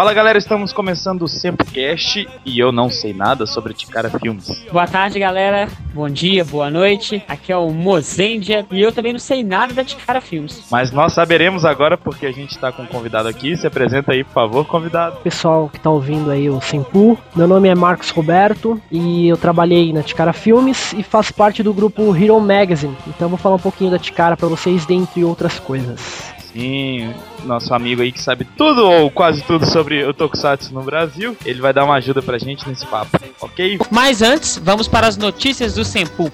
Fala galera, estamos começando o Sempocast e eu não sei nada sobre Ticara Filmes. Boa tarde galera, bom dia, boa noite. Aqui é o Mozendia e eu também não sei nada da Ticara Filmes. Mas nós saberemos agora porque a gente está com um convidado aqui. Se apresenta aí, por favor, convidado. Pessoal que está ouvindo aí o Sempu, meu nome é Marcos Roberto e eu trabalhei na Ticara Filmes e faço parte do grupo Hero Magazine. Então vou falar um pouquinho da Ticara para vocês, dentre outras coisas. Sim, nosso amigo aí que sabe tudo ou quase tudo sobre o Tokusatsu no Brasil. Ele vai dar uma ajuda pra gente nesse papo, ok? Mas antes, vamos para as notícias do Senpu.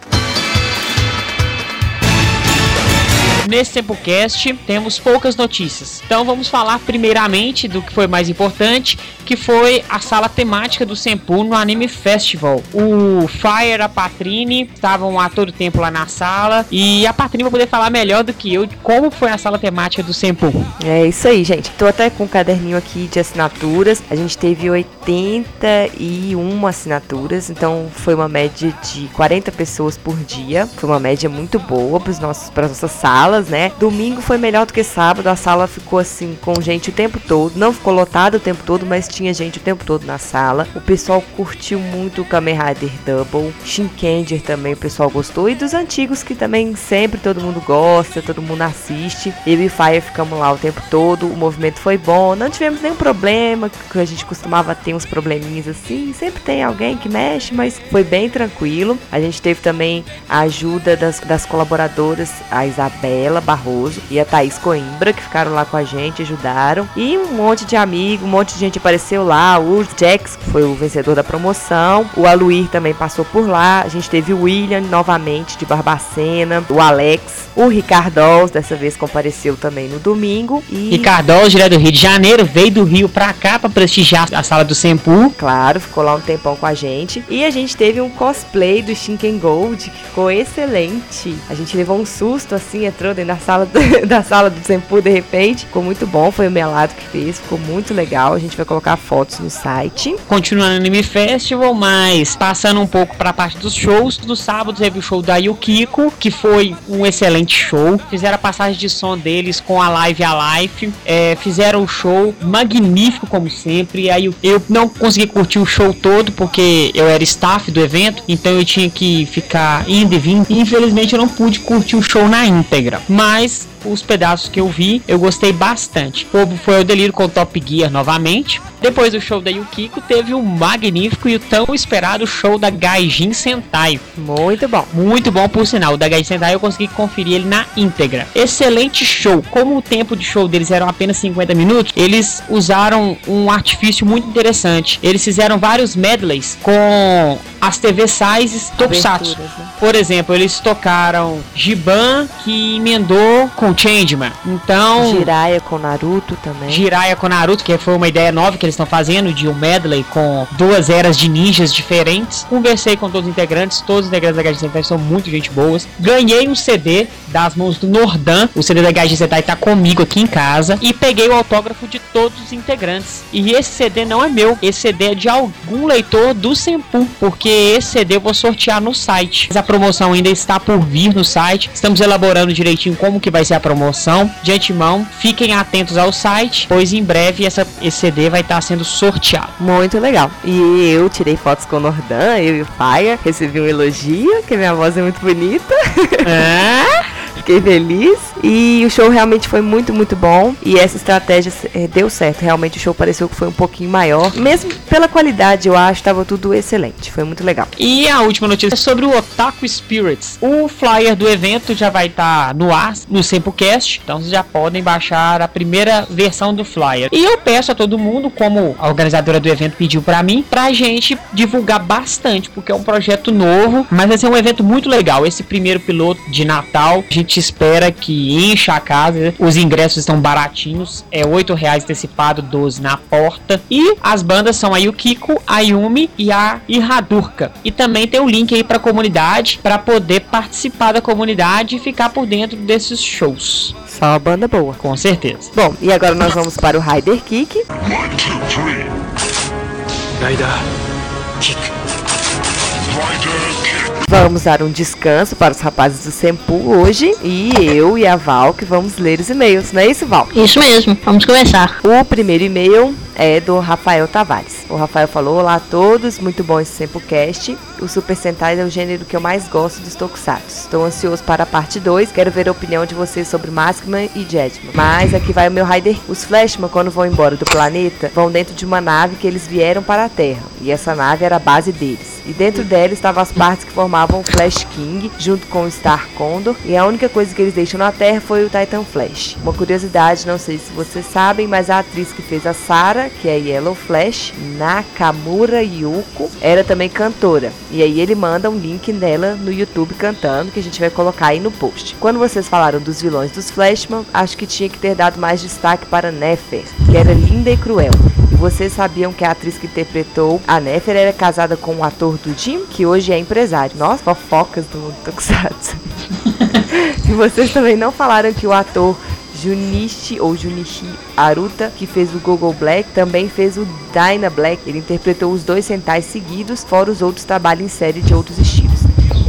Nesse Tempocast temos poucas notícias. Então vamos falar primeiramente do que foi mais importante, que foi a sala temática do Senpu no Anime Festival. O Fire, a Patrine estavam a todo tempo lá na sala e a Patrine vai poder falar melhor do que eu de como foi a sala temática do Senpu. É isso aí, gente. Tô até com um caderninho aqui de assinaturas. A gente teve 81 assinaturas, então foi uma média de 40 pessoas por dia. Foi uma média muito boa para nossas salas salas, né? Domingo foi melhor do que sábado, a sala ficou assim com gente o tempo todo. Não ficou lotada o tempo todo, mas tinha gente o tempo todo na sala. O pessoal curtiu muito o Kamen Rider Double, Shinkenger também o pessoal gostou e dos antigos que também sempre todo mundo gosta, todo mundo assiste. Eu e Fire ficamos lá o tempo todo, o movimento foi bom, não tivemos nenhum problema, que a gente costumava ter uns probleminhas assim, sempre tem alguém que mexe, mas foi bem tranquilo. A gente teve também a ajuda das, das colaboradoras, a Isabela Isabela Barroso e a Thaís Coimbra, que ficaram lá com a gente, ajudaram. E um monte de amigos, um monte de gente apareceu lá. O Jax, que foi o vencedor da promoção. O Aluir também passou por lá. A gente teve o William novamente de Barbacena. O Alex. O Ricardo, dessa vez compareceu também no domingo. E... Ricardo, direto do Rio de Janeiro, veio do Rio pra cá pra prestigiar a sala do Sempu. Claro, ficou lá um tempão com a gente. E a gente teve um cosplay do Shinken Gold, que ficou excelente. A gente levou um susto assim, entrou dentro da sala do, da sala do Zempu de repente. Ficou muito bom, foi o Melado que fez, ficou muito legal. A gente vai colocar fotos no site. Continuando no Anime Festival, mas passando um pouco para a parte dos shows. No sábado teve o show da Yukiko, que foi um excelente show. Fizeram a passagem de som deles com a Live a Life. É, fizeram o show magnífico, como sempre. Aí eu, não consegui curtir o show todo porque eu era staff do evento, então eu tinha que ficar indo e vindo. Infelizmente eu não pude curtir o show na íntegra mas os pedaços que eu vi, eu gostei bastante. Foi o delírio com o Top Gear novamente. Depois do show da Yukiko, teve o magnífico e o tão esperado show da Gaijin Sentai. Muito bom. Muito bom, por sinal. O da Gaijin Sentai eu consegui conferir ele na íntegra. Excelente show. Como o tempo de show deles eram apenas 50 minutos, eles usaram um artifício muito interessante. Eles fizeram vários medleys com as TV sizes Tokusatsu. Né? Por exemplo, eles tocaram Giban, que emendou com Changeman. Então. Jiraiya com Naruto também. Jiraiya com Naruto, que foi uma ideia nova que eles estão fazendo de um medley com duas eras de ninjas diferentes. Conversei com todos os integrantes, todos os integrantes da Gaijin Sentai são muito gente boas. Ganhei um CD das mãos do Nordan. O CD da Gaijin Sentai tá comigo aqui em casa. E peguei o autógrafo de todos os integrantes. E esse CD não é meu, esse CD é de algum leitor do Sempu, porque esse CD eu vou sortear no site. Mas a promoção ainda está por vir no site. Estamos elaborando direitinho como que vai ser a promoção. De antemão, fiquem atentos ao site, pois em breve essa, esse CD vai estar sendo sorteado. Muito legal. E eu tirei fotos com o Nordan, eu e o Paia, recebi um elogio, que minha voz é muito bonita. É? Fiquei feliz. E o show realmente foi muito, muito bom. E essa estratégia é, deu certo. Realmente o show pareceu que foi um pouquinho maior. Mesmo pela qualidade, eu acho, estava tudo excelente. Foi muito legal. E a última notícia é sobre o Otaku Spirits. O flyer do evento já vai estar tá no ar, no Sempocast. Então vocês já podem baixar a primeira versão do flyer. E eu peço a todo mundo, como a organizadora do evento pediu para mim, pra gente divulgar bastante, porque é um projeto novo, mas vai ser um evento muito legal. Esse primeiro piloto de Natal, a gente espera que encha a casa. Os ingressos estão baratinhos, é oito reais antecipado, 12 na porta. E as bandas são a Yukiko, a Yumi e a Ihadurka. E também tem o um link aí para a comunidade para poder participar da comunidade e ficar por dentro desses shows. Só uma banda boa. Com certeza. Bom, e agora nós vamos para o Rider Kick. One, two, three. Rider Kick. Rider Vamos dar um descanso para os rapazes do Sempu hoje e eu e a Val que vamos ler os e-mails, não é isso, Val? Isso mesmo, vamos começar. O primeiro e-mail é do Rafael Tavares. O Rafael falou: Olá a todos, muito bom esse Sempocast. O Super Sentai é o gênero que eu mais gosto dos Tokusatsu. Estou ansioso para a parte 2, quero ver a opinião de vocês sobre Maskman e Jetman. Mas aqui vai o meu Rider. Os Flashman, quando vão embora do planeta, vão dentro de uma nave que eles vieram para a Terra. E essa nave era a base deles. E dentro dela estavam as partes que formavam o Flash King, junto com o Star Condor. E a única coisa que eles deixam na Terra foi o Titan Flash. Uma curiosidade, não sei se vocês sabem, mas a atriz que fez a Sarah, que é Yellow Flash, Nakamura Yuko, era também cantora. E aí ele manda um link dela no YouTube cantando, que a gente vai colocar aí no post. Quando vocês falaram dos vilões dos Flashman, acho que tinha que ter dado mais destaque para Nefer, que era linda e cruel. E vocês sabiam que a atriz que interpretou a Nefer era casada com o ator do Jim, que hoje é empresário. Nossa, fofocas do mundo Tokusatsu. e vocês também não falaram que o ator Junichi ou Junichi Aruta, que fez o Google Black, também fez o Dyna Black. Ele interpretou os dois centais seguidos, fora os outros trabalhos em série de outros estilos.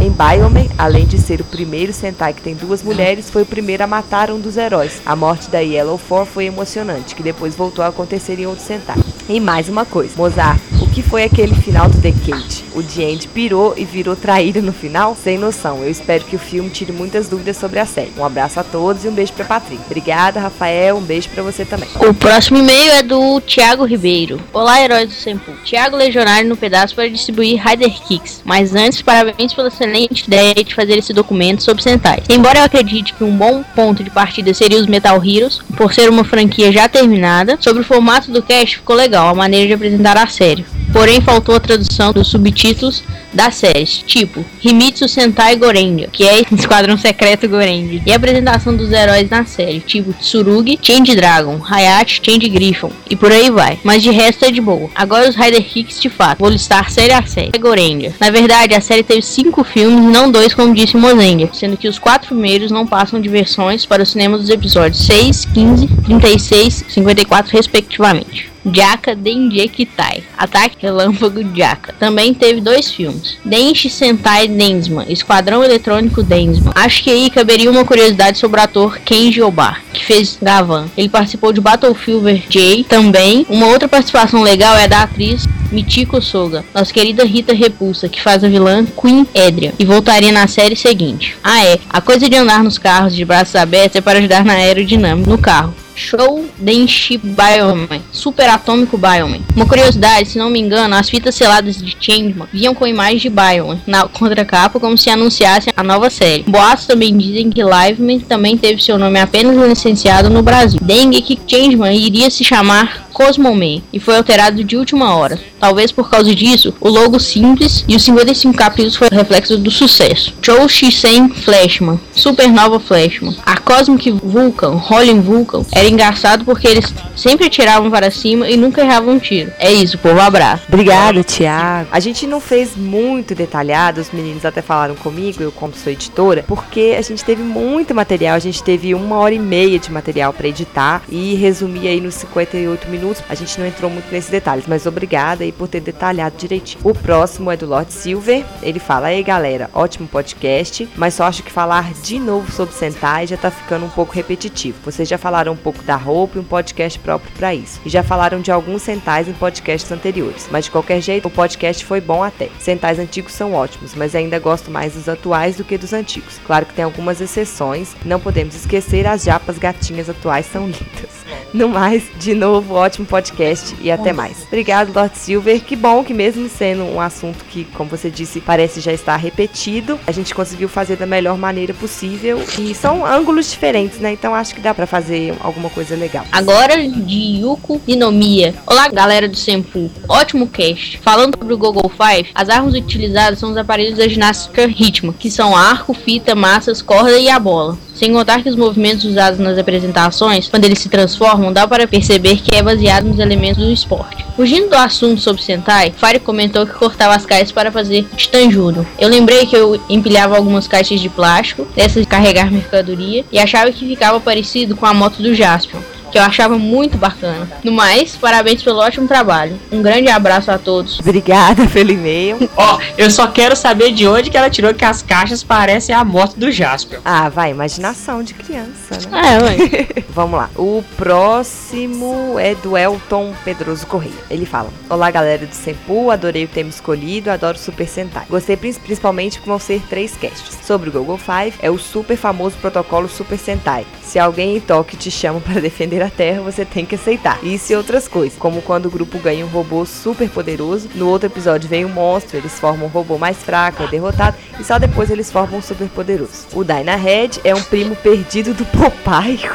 Em Bioman, além de ser o primeiro Sentai que tem duas mulheres, foi o primeiro a matar um dos heróis. A morte da Yellow Four foi emocionante, que depois voltou a acontecer em outros Sentai. E mais uma coisa, Mozart, o que foi aquele final do Decade? O End pirou e virou traído no final? Sem noção. Eu espero que o filme tire muitas dúvidas sobre a série. Um abraço a todos e um beijo pra Patrícia. Obrigada, Rafael. Um beijo para você também. O próximo e-mail é do Thiago Ribeiro. Olá, heróis do Sempu. Thiago Legionário no pedaço para distribuir Rider Kicks. Mas antes, parabéns pela excelente ideia de fazer esse documento sobre Sentai. Embora eu acredite que um bom ponto de partida seria os Metal Heroes, por ser uma franquia já terminada, sobre o formato do cast ficou legal a maneira de apresentar a série. Porém, faltou a tradução dos subtítulos das séries, tipo Himitsu Sentai Gorenga, que é Esquadrão Secreto Gorenga, e a apresentação dos heróis na série, tipo Tsurugi, Change Dragon, Hayachi, Change Griffon, e por aí vai. Mas de resto é de boa. Agora os Rider Kicks de fato, vou listar série a série. É. Na verdade, a série teve cinco filmes não dois, como disse Mozenga, sendo que os quatro primeiros não passam de versões para o cinema dos episódios 6, 15, 36 e 54, respectivamente. Jaka Denjekitai, Ataque Relâmpago Jaka. Também teve dois filmes, Denshi Sentai Densman, Esquadrão Eletrônico Densman. Acho que aí caberia uma curiosidade sobre o ator Kenji Obar, que fez Gavan. Ele participou de Battlefield J também. Uma outra participação legal é da atriz Michiko Soga, nossa querida Rita Repulsa, que faz a vilã Queen Edria, e voltaria na série seguinte. Ah é, a coisa de andar nos carros de braços abertos é para ajudar na aerodinâmica no carro. Show Denshi Bioman, Super Atômico Bioman. Uma curiosidade, se não me engano, as fitas seladas de Changeman vinham com imagens de Bioman na contracapa como se anunciassem a nova série. Boatos também dizem que Liveman também teve seu nome apenas licenciado no Brasil. Dengue que Changeman iria se chamar Cosmoman e foi alterado de última hora. Talvez por causa disso, o logo simples e os 55 capítulos foi reflexo do sucesso. Chou Shisen Flashman, Supernova Flashman, a Cosmic Vulcan, Rolling Vulcan, era engraçado porque eles sempre tiravam para cima e nunca erravam um tiro. É isso, povo, abraço. Obrigada, Thiago. A gente não fez muito detalhado, os meninos até falaram comigo, eu como sou editora, porque a gente teve muito material, a gente teve uma hora e meia de material para editar e resumir aí nos 58 minutos A gente não entrou muito nesses detalhes, mas obrigada aí por ter detalhado direitinho. O próximo é do Lord Silver. Ele fala: Ei galera, ótimo podcast, mas só acho que falar de novo sobre Sentai já tá ficando um pouco repetitivo. Vocês já falaram um pouco da roupa e um podcast próprio para isso. E já falaram de alguns Sentais em podcasts anteriores. Mas de qualquer jeito, o podcast foi bom até. Sentais antigos são ótimos, mas ainda gosto mais dos atuais do que dos antigos. Claro que tem algumas exceções, não podemos esquecer as japas gatinhas atuais são lindas. No mais, de novo, ótimo podcast e até mais. Obrigado, Lord Silver. Que bom que mesmo sendo um assunto que, como você disse, parece já estar repetido, a gente conseguiu fazer da melhor maneira possível. E são ângulos diferentes, né? Então acho que dá para fazer alguma coisa legal. Agora de Yuko Inomiya. Olá, galera do Senpu. Ótimo cast. Falando sobre o Google Five, as armas utilizadas são os aparelhos da ginástica ritmo, que são arco, fita, massas, corda e a bola. Sem contar que os movimentos usados nas apresentações, quando eles se transformam, dá para perceber que é baseado nos elementos do esporte. Fugindo do assunto sobre Sentai, Fire comentou que cortava as caixas para fazer Titanjudo. Eu lembrei que eu empilhava algumas caixas de plástico, dessas de carregar mercadoria, e achava que ficava parecido com a moto do Jaspion. Que eu achava muito bacana. No mais, parabéns pelo ótimo trabalho. Um grande abraço a todos. Obrigada pelo e-mail. Ó, eu só quero saber de onde que ela tirou que as caixas parecem a moto do Jasper. Ah, vai, imaginação de criança, né? É, mãe. Vamos lá. O próximo é do Elton Pedroso Correia. Ele fala: Olá, galera do Sempu, adorei o tema escolhido, adoro Super Sentai. Gostei prin- principalmente que vão ser três casts. Sobre o Google Five, é o super famoso protocolo Super Sentai. Se alguém em Tóquio te chama para defender a Terra, você tem que aceitar. Isso e outras coisas, como quando o grupo ganha um robô super poderoso, no outro episódio vem um monstro, eles formam um robô mais fraco, é derrotado, e só depois eles formam um super poderoso. O Dynahead é um primo perdido do Popeye.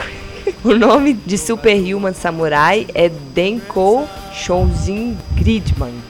O nome de Superhuman Samurai é Denko Shoujin Gridman.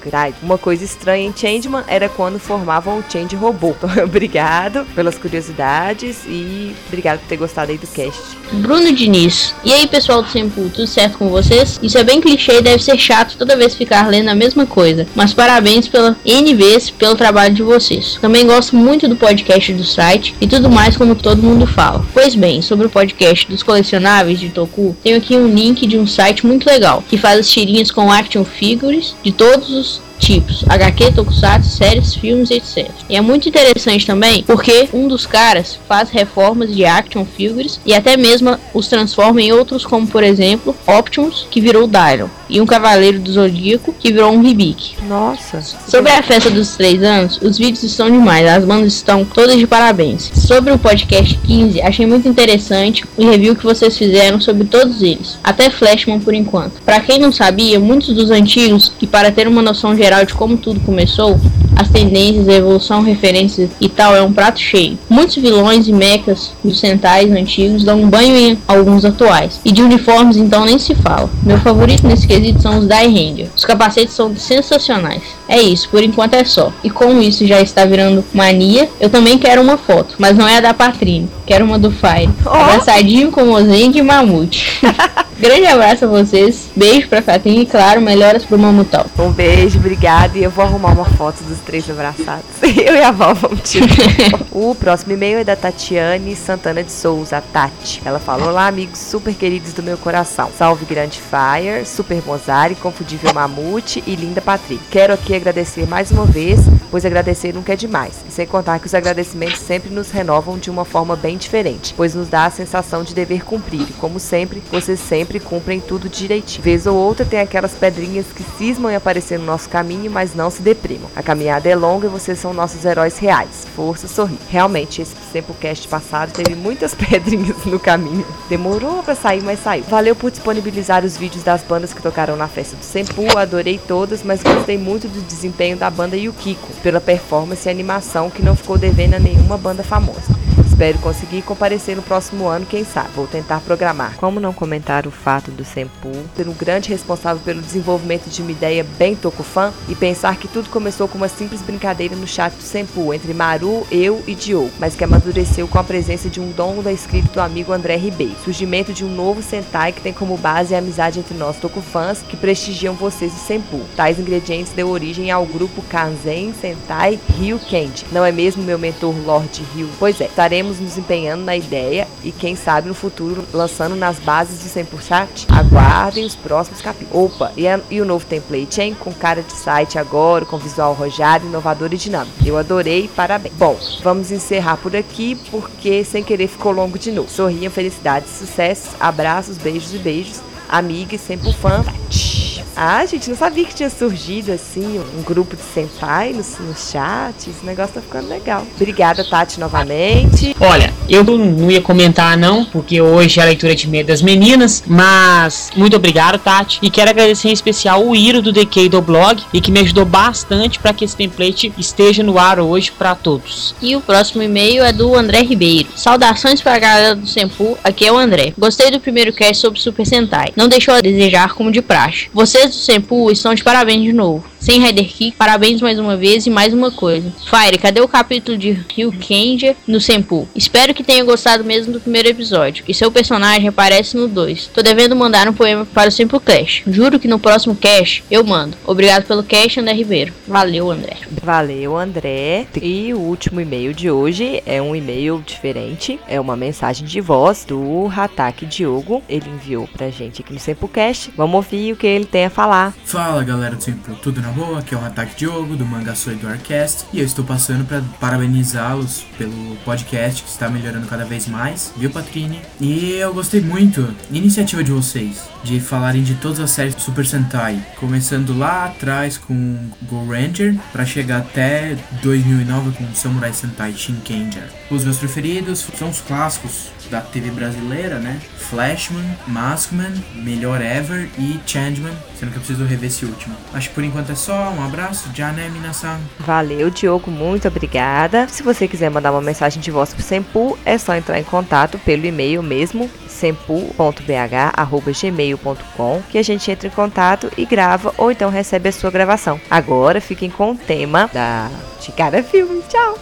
Uma coisa estranha em Changeman era quando formavam o Change Robô. Então, obrigado pelas curiosidades e obrigado por ter gostado aí do cast. Bruno Diniz. E aí, pessoal do Sempu, tudo certo com vocês? Isso é bem clichê e deve ser chato toda vez ficar lendo a mesma coisa. Mas parabéns pela N pelo trabalho de vocês. Também gosto muito do podcast do site e tudo mais como todo mundo fala. Pois bem, sobre o podcast dos colecionáveis de Toku, tenho aqui um link de um site muito legal que faz as tirinhas com action figures de todos os tipos, HQ, Tokusatsu, séries, filmes, etc. E é muito interessante também porque um dos caras faz reformas de action figures e até mesmo os transforma em outros, como por exemplo Optimus, que virou Dylon, e um Cavaleiro do Zodíaco, que virou um Hibiki. Nossa. Sobre a festa dos três anos, os vídeos estão demais, as bandas estão todas de parabéns. Sobre o podcast 15, achei muito interessante o review que vocês fizeram sobre todos eles, até Flashman por enquanto. Pra quem não sabia, muitos dos antigos, e para ter uma noção geral de como tudo começou, as tendências, a evolução, referências e tal é um prato cheio. Muitos vilões e mechas dos Sentais antigos dão um banho em alguns atuais, e de uniformes então nem se fala. Meu favorito nesse quesito são os Die Ranger. Os capacetes são sensacionais. É isso, por enquanto é só. E como isso já está virando mania, eu também quero uma foto, mas não é a da Patrine, quero uma do Fire. Abraçadinho com Mozengue e Mamute. Grande abraço a vocês, beijo pra Patrine e claro, melhoras pro Mamutão. Um beijo, obrigada. E eu vou arrumar uma foto dos três abraçados. Eu e a Val vamos tirar. o próximo e-mail é da Tatiane Santana de Souza, Tati. Ela falou: Olá, amigos super queridos do meu coração. Salve Grande Fire, Super Mozart, Confundível Mamute e Linda Patrick. Quero aqui agradecer mais uma vez, pois agradecer nunca é demais. E sem contar que os agradecimentos sempre nos renovam de uma forma bem diferente, pois nos dá a sensação de dever cumprir. E como sempre, vocês sempre cumprem tudo direitinho. Vez ou outra tem aquelas pedrinhas que cismam em aparecer no nosso caminho, mas não se deprimam. A caminhada é longa e vocês são nossos heróis reais. Força, sorri. Realmente, esse tempo cast passado teve muitas pedrinhas no caminho. Demorou pra sair, mas saiu. Valeu por disponibilizar os vídeos das bandas que tocaram na festa do Sempu. Adorei todas, mas gostei muito do desempenho da banda Yukiko, pela performance e animação que não ficou devendo a nenhuma banda famosa. Espero conseguir comparecer no próximo ano, quem sabe. Vou tentar programar. Como não comentar o fato do Senpu ser um grande responsável pelo desenvolvimento de uma ideia bem tokufã e pensar que tudo começou com uma simples brincadeira no chat do Senpu entre Maru, eu e Diogo, mas que amadureceu com a presença de um dom da escrita do amigo André Ribeiro. Surgimento de um novo Sentai que tem como base a amizade entre nós tokufãs que prestigiam vocês do Senpu. Tais ingredientes deu origem ao grupo Kanzen Sentai Ryu Kendi. Não é mesmo meu mentor Lord Ryu? Pois é, estaremos nos empenhando na ideia e quem sabe no futuro lançando nas bases do 100%. Aguardem os próximos capítulos. Opa, e, a- e o novo template, hein? Com cara de site agora, com visual arrojado, inovador e dinâmico. Eu adorei, parabéns. Bom, vamos encerrar por aqui porque sem querer ficou longo de novo. Sorriam, felicidades, sucessos, abraços, beijos e beijos. Amiga e sempre fã. Tati. Ah, gente, não sabia que tinha surgido assim um grupo de senpai no, no chat. Esse negócio tá ficando legal. Obrigada, Tati, novamente. Olha, eu não ia comentar não, porque hoje é a leitura de meia das meninas, mas muito obrigado, Tati. E quero agradecer em especial o Iro do DK do blog e que me ajudou bastante para que esse template esteja no ar hoje para todos. E o próximo e-mail é do André Ribeiro. Saudações para a galera do Senpu, aqui é o André. Gostei do primeiro cast sobre Super Sentai. Não deixou a desejar como de praxe. Vocês do Senpu estão de parabéns de novo. Sem Rider Kick. Parabéns mais uma vez e mais uma coisa. Fire, cadê o capítulo de Ryu Kenja no Senpu? Espero que tenha gostado mesmo do primeiro episódio. E seu personagem aparece no 2. Tô devendo mandar um poema para o Simple Cash. Juro que no próximo cash eu mando. Obrigado pelo cash, André Ribeiro. Valeu, André. Valeu, André. E o último e-mail de hoje é um e-mail diferente. É uma mensagem de voz do Hatak Diogo. Ele enviou pra gente aqui no Sempocast. Vamos ouvir o que ele tem a falar. Fala galera do Sempre Tudo na Boa, aqui é o Hatak Diogo do Manga Soy do Arcast e eu estou passando para parabenizá-los pelo podcast que está melhorando cada vez mais, viu Patrine? E eu gostei muito da iniciativa de vocês de falarem de todas as séries do Super Sentai, começando lá atrás com Go Ranger para chegar até 2009 com Samurai Sentai Shinkenger. Os meus preferidos são os clássicos da TV brasileira, né? Flashman, Maskman, Melhor Ever e Changeman, sendo que eu preciso rever esse último. Acho que por enquanto é só, um abraço, Jané Minasan. Valeu, Diogo, muito obrigada. Se você quiser mandar uma mensagem de voz pro Sempu, é só entrar em contato pelo e-mail mesmo, sempu.bh@gmail.com, que a gente entra em contato e grava ou então recebe a sua gravação. Agora fiquem com o tema da Chicara Filmes. Tchau.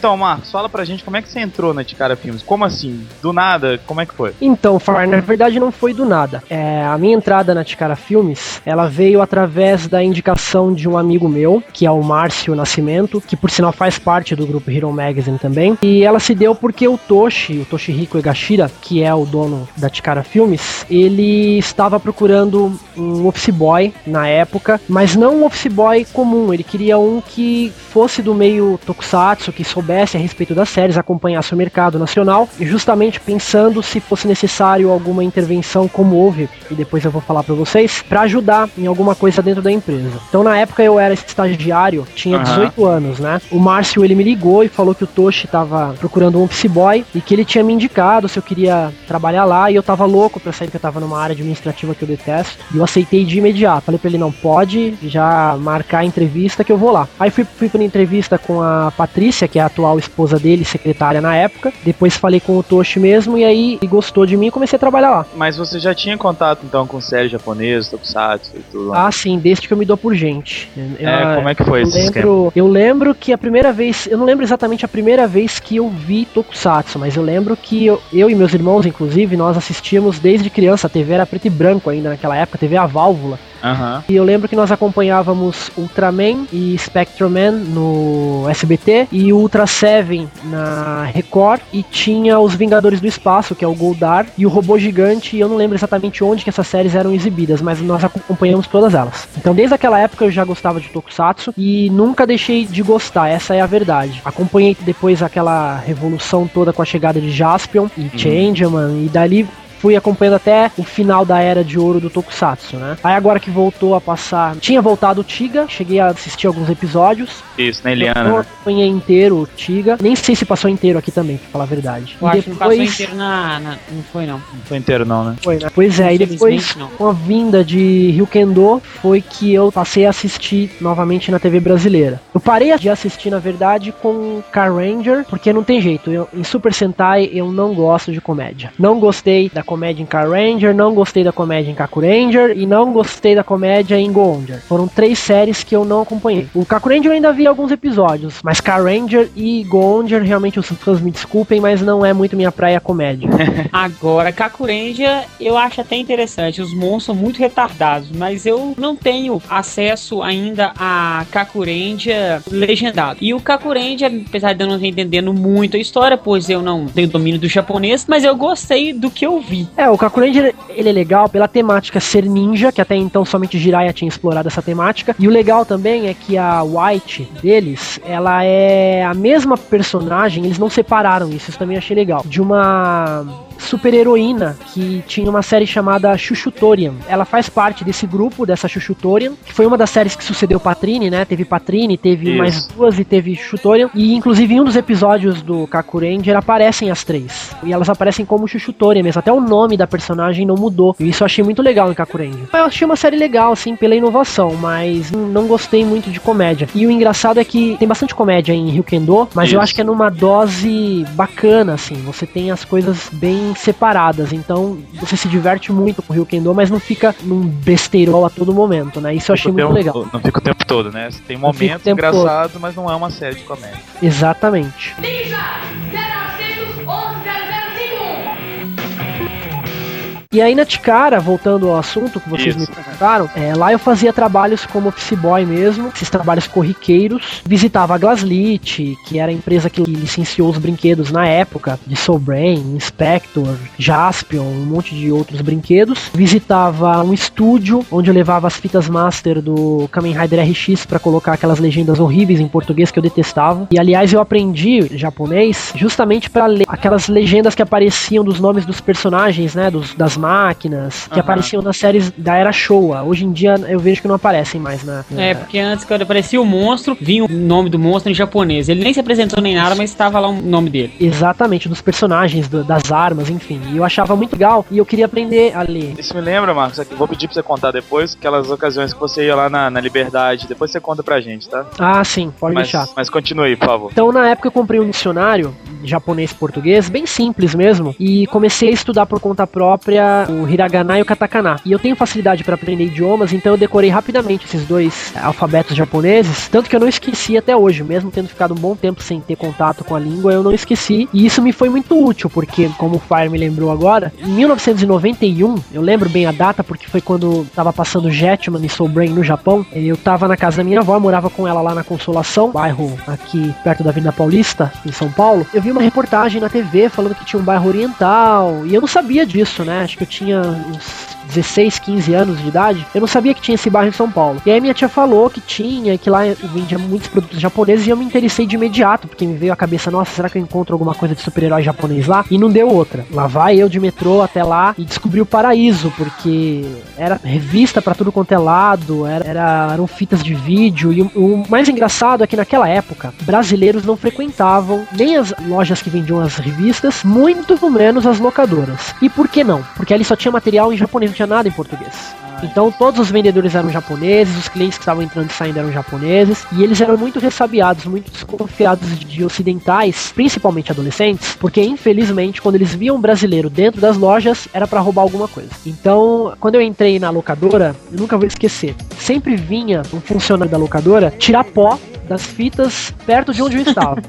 Então, Marcos, fala pra gente como é que você entrou na Ticara Filmes. Como assim? Do nada? Como é que foi? Então, Far, na verdade não foi do nada. É, a minha entrada na Ticara Filmes, ela veio através da indicação de um amigo meu, que é o Márcio Nascimento, que por sinal faz parte do grupo Hero Magazine também. E ela se deu porque o Toshi, o Toshihiko Egashira, que é o dono da Ticara Filmes, ele estava procurando um office boy na época, mas não um office boy comum, ele queria um que fosse do meio tokusatsu, que soubesse soubesse a respeito das séries, acompanhasse o mercado nacional, e justamente pensando se fosse necessário alguma intervenção, como houve, e depois eu vou falar para vocês, para ajudar em alguma coisa dentro da empresa. Então na época eu era estagiário, tinha Aham. 18 anos, né? O Márcio ele me ligou e falou que o Toshi tava procurando um office boy e que ele tinha me indicado se eu queria trabalhar lá e eu tava louco pra sair porque eu tava numa área administrativa que eu detesto. E eu aceitei de imediato. Falei pra ele não pode já marcar a entrevista que eu vou lá. Aí fui, fui pra entrevista com a Patrícia, que é a atual esposa dele, secretária na época. Depois falei com o Toshi mesmo e aí gostou de mim e comecei a trabalhar lá. Mas você já tinha contato então com séries japonesas, tokusatsu e tudo lá? Ah, sim, desde que eu me dou por gente. Eu- é, como é que foi Eu esse esquema? lembro, eu lembro que a primeira vez, eu não lembro exatamente a primeira vez que eu vi Tokusatsu, mas eu lembro que eu, eu e meus irmãos, inclusive, nós assistíamos desde criança, a TV era preto e branco ainda naquela época, TV a válvula. Aham. E eu lembro que nós acompanhávamos Ultraman e Spectreman no SBT e Ultra Seven na Record e tinha os Vingadores do Espaço, que é o Goldar, e o Robô Gigante, e eu não lembro exatamente onde que essas séries eram exibidas, mas nós acompanhamos todas elas. Então desde aquela época eu já gostava de Tokusatsu e nunca deixei de gostar, essa é a verdade. Acompanhei depois aquela revolução toda com a chegada de Jaspion e Changeman, e dali fui acompanhando até o final da era de ouro do Tokusatsu, né? Aí agora que voltou a passar, tinha voltado o Tiga, cheguei a assistir alguns episódios. Isso, Eu Eliana. né? acompanhei inteiro o Tiga, nem sei se passou inteiro aqui também, pra falar a verdade. Eu e acho que não passou depois inteiro na, na- Não foi, não. Não foi inteiro não, né? foi, né? Pois é, e depois não. com a vinda de Ryukendo foi que eu passei a assistir novamente na TV brasileira. Eu parei de assistir, na verdade, com Car Ranger, porque não tem jeito. Eu- em Super Sentai eu não gosto de comédia. Não gostei da comédia em Car Ranger, não gostei da comédia em Kaku Ranger e não gostei da comédia em Go Ranger. Foram três séries que eu não acompanhei. O Kaku Ranger eu ainda vi alguns episódios, mas Car Ranger e Go Ranger, realmente os fãs me desculpem, mas não é muito minha praia comédia. Agora, Kakurendia eu acho até interessante. Os monstros são muito retardados, mas eu não tenho acesso ainda a Kakurendia legendado. E o Kakurendia, apesar de eu não estar entendendo muito a história, pois eu não tenho domínio do japonês, mas eu gostei do que eu vi. É, o Kaku Ranger, ele é legal pela temática ser ninja, que até então somente Jiraiya tinha explorado essa temática. E o legal também é que a White deles, ela é a mesma personagem, eles não separaram isso, isso também achei legal. De uma super heroína que tinha uma série chamada Chuchutorian. Ela faz parte desse grupo, dessa Chuchutorian, que foi uma das séries que sucedeu Patrine, né? Teve Patrine, teve Isso. mais duas e teve Chuchutorian. E inclusive em um dos episódios do Kaku Ranger aparecem as três. E elas aparecem como Chuchutorian mesmo. Até o nome da personagem não mudou. E isso eu achei muito legal em Kaku Ranger. Eu achei uma série legal, assim, pela inovação, mas não gostei muito de comédia. E o engraçado é que tem bastante comédia em Ryukendo, mas eu Isso. acho que é numa dose bacana, assim. Você tem as coisas bem bem separadas. Então você se diverte muito com o Ryukendo, mas não fica num besterol a todo momento, né? Isso eu achei muito tempo- legal. Não fica o tempo todo, né? Tem momentos engraçados, mas não é uma série de comédia. Exatamente. E aí na Ticara, voltando ao assunto que vocês Isso. me perguntaram, é, lá eu fazia trabalhos como office boy mesmo, esses trabalhos corriqueiros. Visitava a Glaslit, que era a empresa que licenciou os brinquedos na época, de Soul Brain, Inspector, Jaspion, um monte de outros brinquedos. Visitava um estúdio onde eu levava as fitas master do Kamen Rider RX para colocar aquelas legendas horríveis em português que eu detestava. E aliás, eu aprendi japonês justamente para ler aquelas legendas que apareciam dos nomes dos personagens, né, dos, das máquinas, que Aham. apareciam nas séries da era Showa. Hoje em dia eu vejo que não aparecem mais na. É, porque antes, quando aparecia o monstro, vinha o nome do monstro em japonês. Ele nem se apresentou nem nada, mas estava lá o nome dele. Exatamente, dos personagens, do- das armas, enfim. E eu achava muito legal e eu queria aprender a ler. Isso me lembra, Marcos, aqui, vou pedir pra você contar depois, aquelas ocasiões que você ia lá na, na Liberdade. Depois você conta pra gente, tá? Ah, sim, pode mas, deixar. mas continue, por favor. Então, na época, eu comprei um dicionário japonês-português, bem simples mesmo, e comecei a estudar por conta própria o hiragana e o katakana. E eu tenho facilidade para aprender idiomas, então eu decorei rapidamente esses dois alfabetos japoneses, tanto que eu não esqueci até hoje, mesmo tendo ficado um bom tempo sem ter contato com a língua, eu não esqueci. E isso me foi muito útil, porque, como o Fire me lembrou agora, em 1991, eu lembro bem a data, porque foi quando tava passando Jetman e Soul Brain no Japão, eu tava na casa da minha avó, morava com ela lá na Consolação, bairro aqui perto da Avenida Paulista, em São Paulo. Eu vi uma reportagem na TV falando que tinha um bairro oriental, e eu não sabia disso, né? Eu tinha uns 16, 15 anos de idade, eu não sabia que tinha esse bairro em São Paulo. E aí minha tia falou que tinha, que lá vendia muitos produtos japoneses e eu me interessei de imediato, porque me veio a cabeça, nossa, será que eu encontro alguma coisa de super-herói japonês lá? E não deu outra. Lá vai eu de metrô até lá e descobri o paraíso, porque era revista pra tudo quanto é lado, era, era- eram fitas de vídeo, e o, o mais engraçado é que naquela época, brasileiros não frequentavam nem as lojas que vendiam as revistas, muito menos as locadoras. E por que não? Porque ali só tinha material em japonês, tinha nada em português. Então todos os vendedores eram japoneses, os clientes que estavam entrando e saindo eram japoneses, e eles eram muito ressabiados, muito desconfiados de, de ocidentais, principalmente adolescentes, porque infelizmente quando eles viam um brasileiro dentro das lojas era pra roubar alguma coisa. Então, quando eu entrei na locadora, eu nunca vou esquecer. Sempre vinha um funcionário da locadora tirar pó das fitas perto de onde eu estava.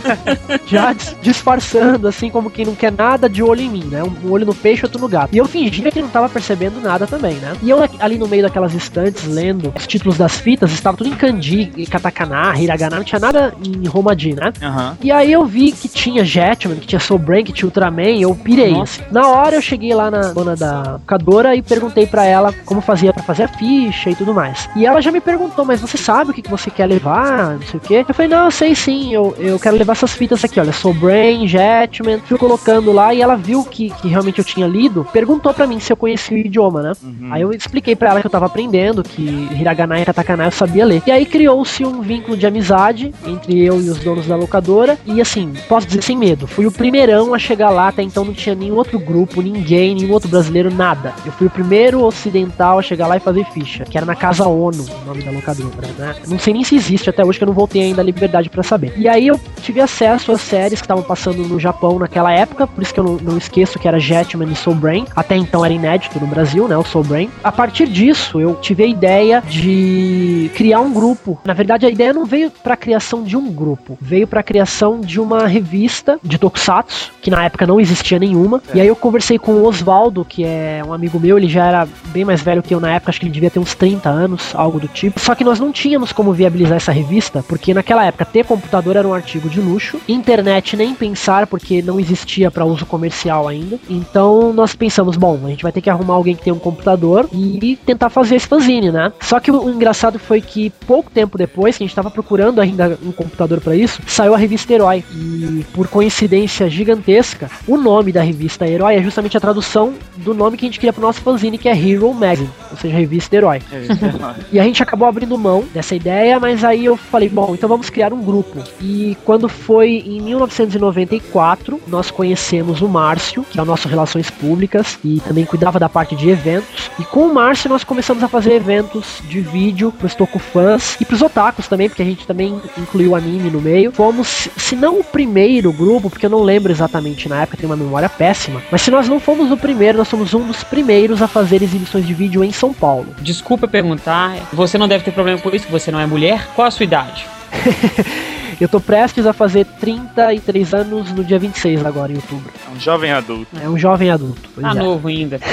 Já dis- disfarçando, assim, como quem não quer nada de olho em mim, né? Um olho no peixe, outro no gato. E eu fingia que não tava percebendo nada também, né? E eu ali no meio daquelas estantes, lendo os títulos das fitas, estava tudo em kanji, katakana, hiragana, não tinha nada em romaji, né? Aham. E aí eu vi que tinha Jetman, que tinha Soul Brain, que tinha Ultraman, eu pirei. Nossa. assim. Na hora eu cheguei lá na dona da locadora e perguntei pra ela como fazia pra fazer a ficha e tudo mais. E ela já me perguntou, mas você sabe o que, que você quer levar? Não sei o quê. Eu falei, não, eu sei sim, eu, eu quero levar essas fitas aqui, olha, Soul Brain, Jetman. Fui colocando lá e ela viu que, que realmente eu tinha lido, perguntou pra mim se eu conhecia o idioma, né? Uhum. Aí eu expliquei pra ela que eu tava aprendendo, que hiragana e katakana eu sabia ler. E aí criou-se um vínculo de amizade entre eu e os donos da locadora. E assim, posso dizer sem medo, fui o primeirão a chegar lá, até então não tinha nenhum outro grupo, ninguém, nenhum outro brasileiro, nada. Eu fui o primeiro ocidental a chegar lá e fazer ficha, que era na Casa ONU, o nome da locadora, né? Não sei nem se existe até hoje, que eu não voltei ainda a liberdade pra saber. E aí eu tive acesso às séries que estavam passando no Japão naquela época, por isso que eu não, não esqueço que era Jetman e Soul Brain. Até então era inédito no Brasil, né? O Soul Brain. A partir disso, eu tive a ideia de criar um grupo. Na verdade, a ideia não veio pra criação de um grupo, veio pra criação de uma revista de Tokusatsu, que na época não existia nenhuma. E aí eu conversei com o Oswaldo, que é um amigo meu, ele já era bem mais velho que eu na época, acho que ele devia ter uns 30 anos, algo do tipo. Só que nós não tínhamos como viabilizar essa revista, porque naquela época ter computador era um artigo de luxo, internet nem pensar, porque não existia para uso comercial ainda. Então nós pensamos, bom, a gente vai ter que arrumar alguém que tenha um computador e tentar fazer esse fanzine, né? Só que o engraçado foi que pouco tempo depois, que a gente tava procurando ainda um computador para isso, saiu a revista Herói. E por coincidência gigantesca, o nome da revista Herói é justamente a tradução do nome que a gente queria pro nosso fanzine, que é Hero Magazine, ou seja, revista Herói. É isso, é. E a gente acabou abrindo mão dessa ideia, mas aí eu eu falei, bom, então vamos criar um grupo. E quando foi em 1994, nós conhecemos o Márcio, que é o nosso Relações Públicas, e também cuidava da parte de eventos. E com o Márcio nós começamos a fazer eventos de vídeo pros Toku fãs e pros otakus também, porque a gente também incluiu anime no meio. Fomos, se não o primeiro grupo, porque eu não lembro exatamente na época, tenho uma memória péssima, mas se nós não fomos o primeiro, nós somos um dos primeiros a fazer exibições de vídeo em São Paulo. Desculpa perguntar, você não deve ter problema com isso, você não é mulher? Qual a sua idade? Eu tô prestes a fazer 33 anos no dia 26 agora, em outubro. É um jovem adulto. É um jovem adulto. pois Tá é. novo ainda.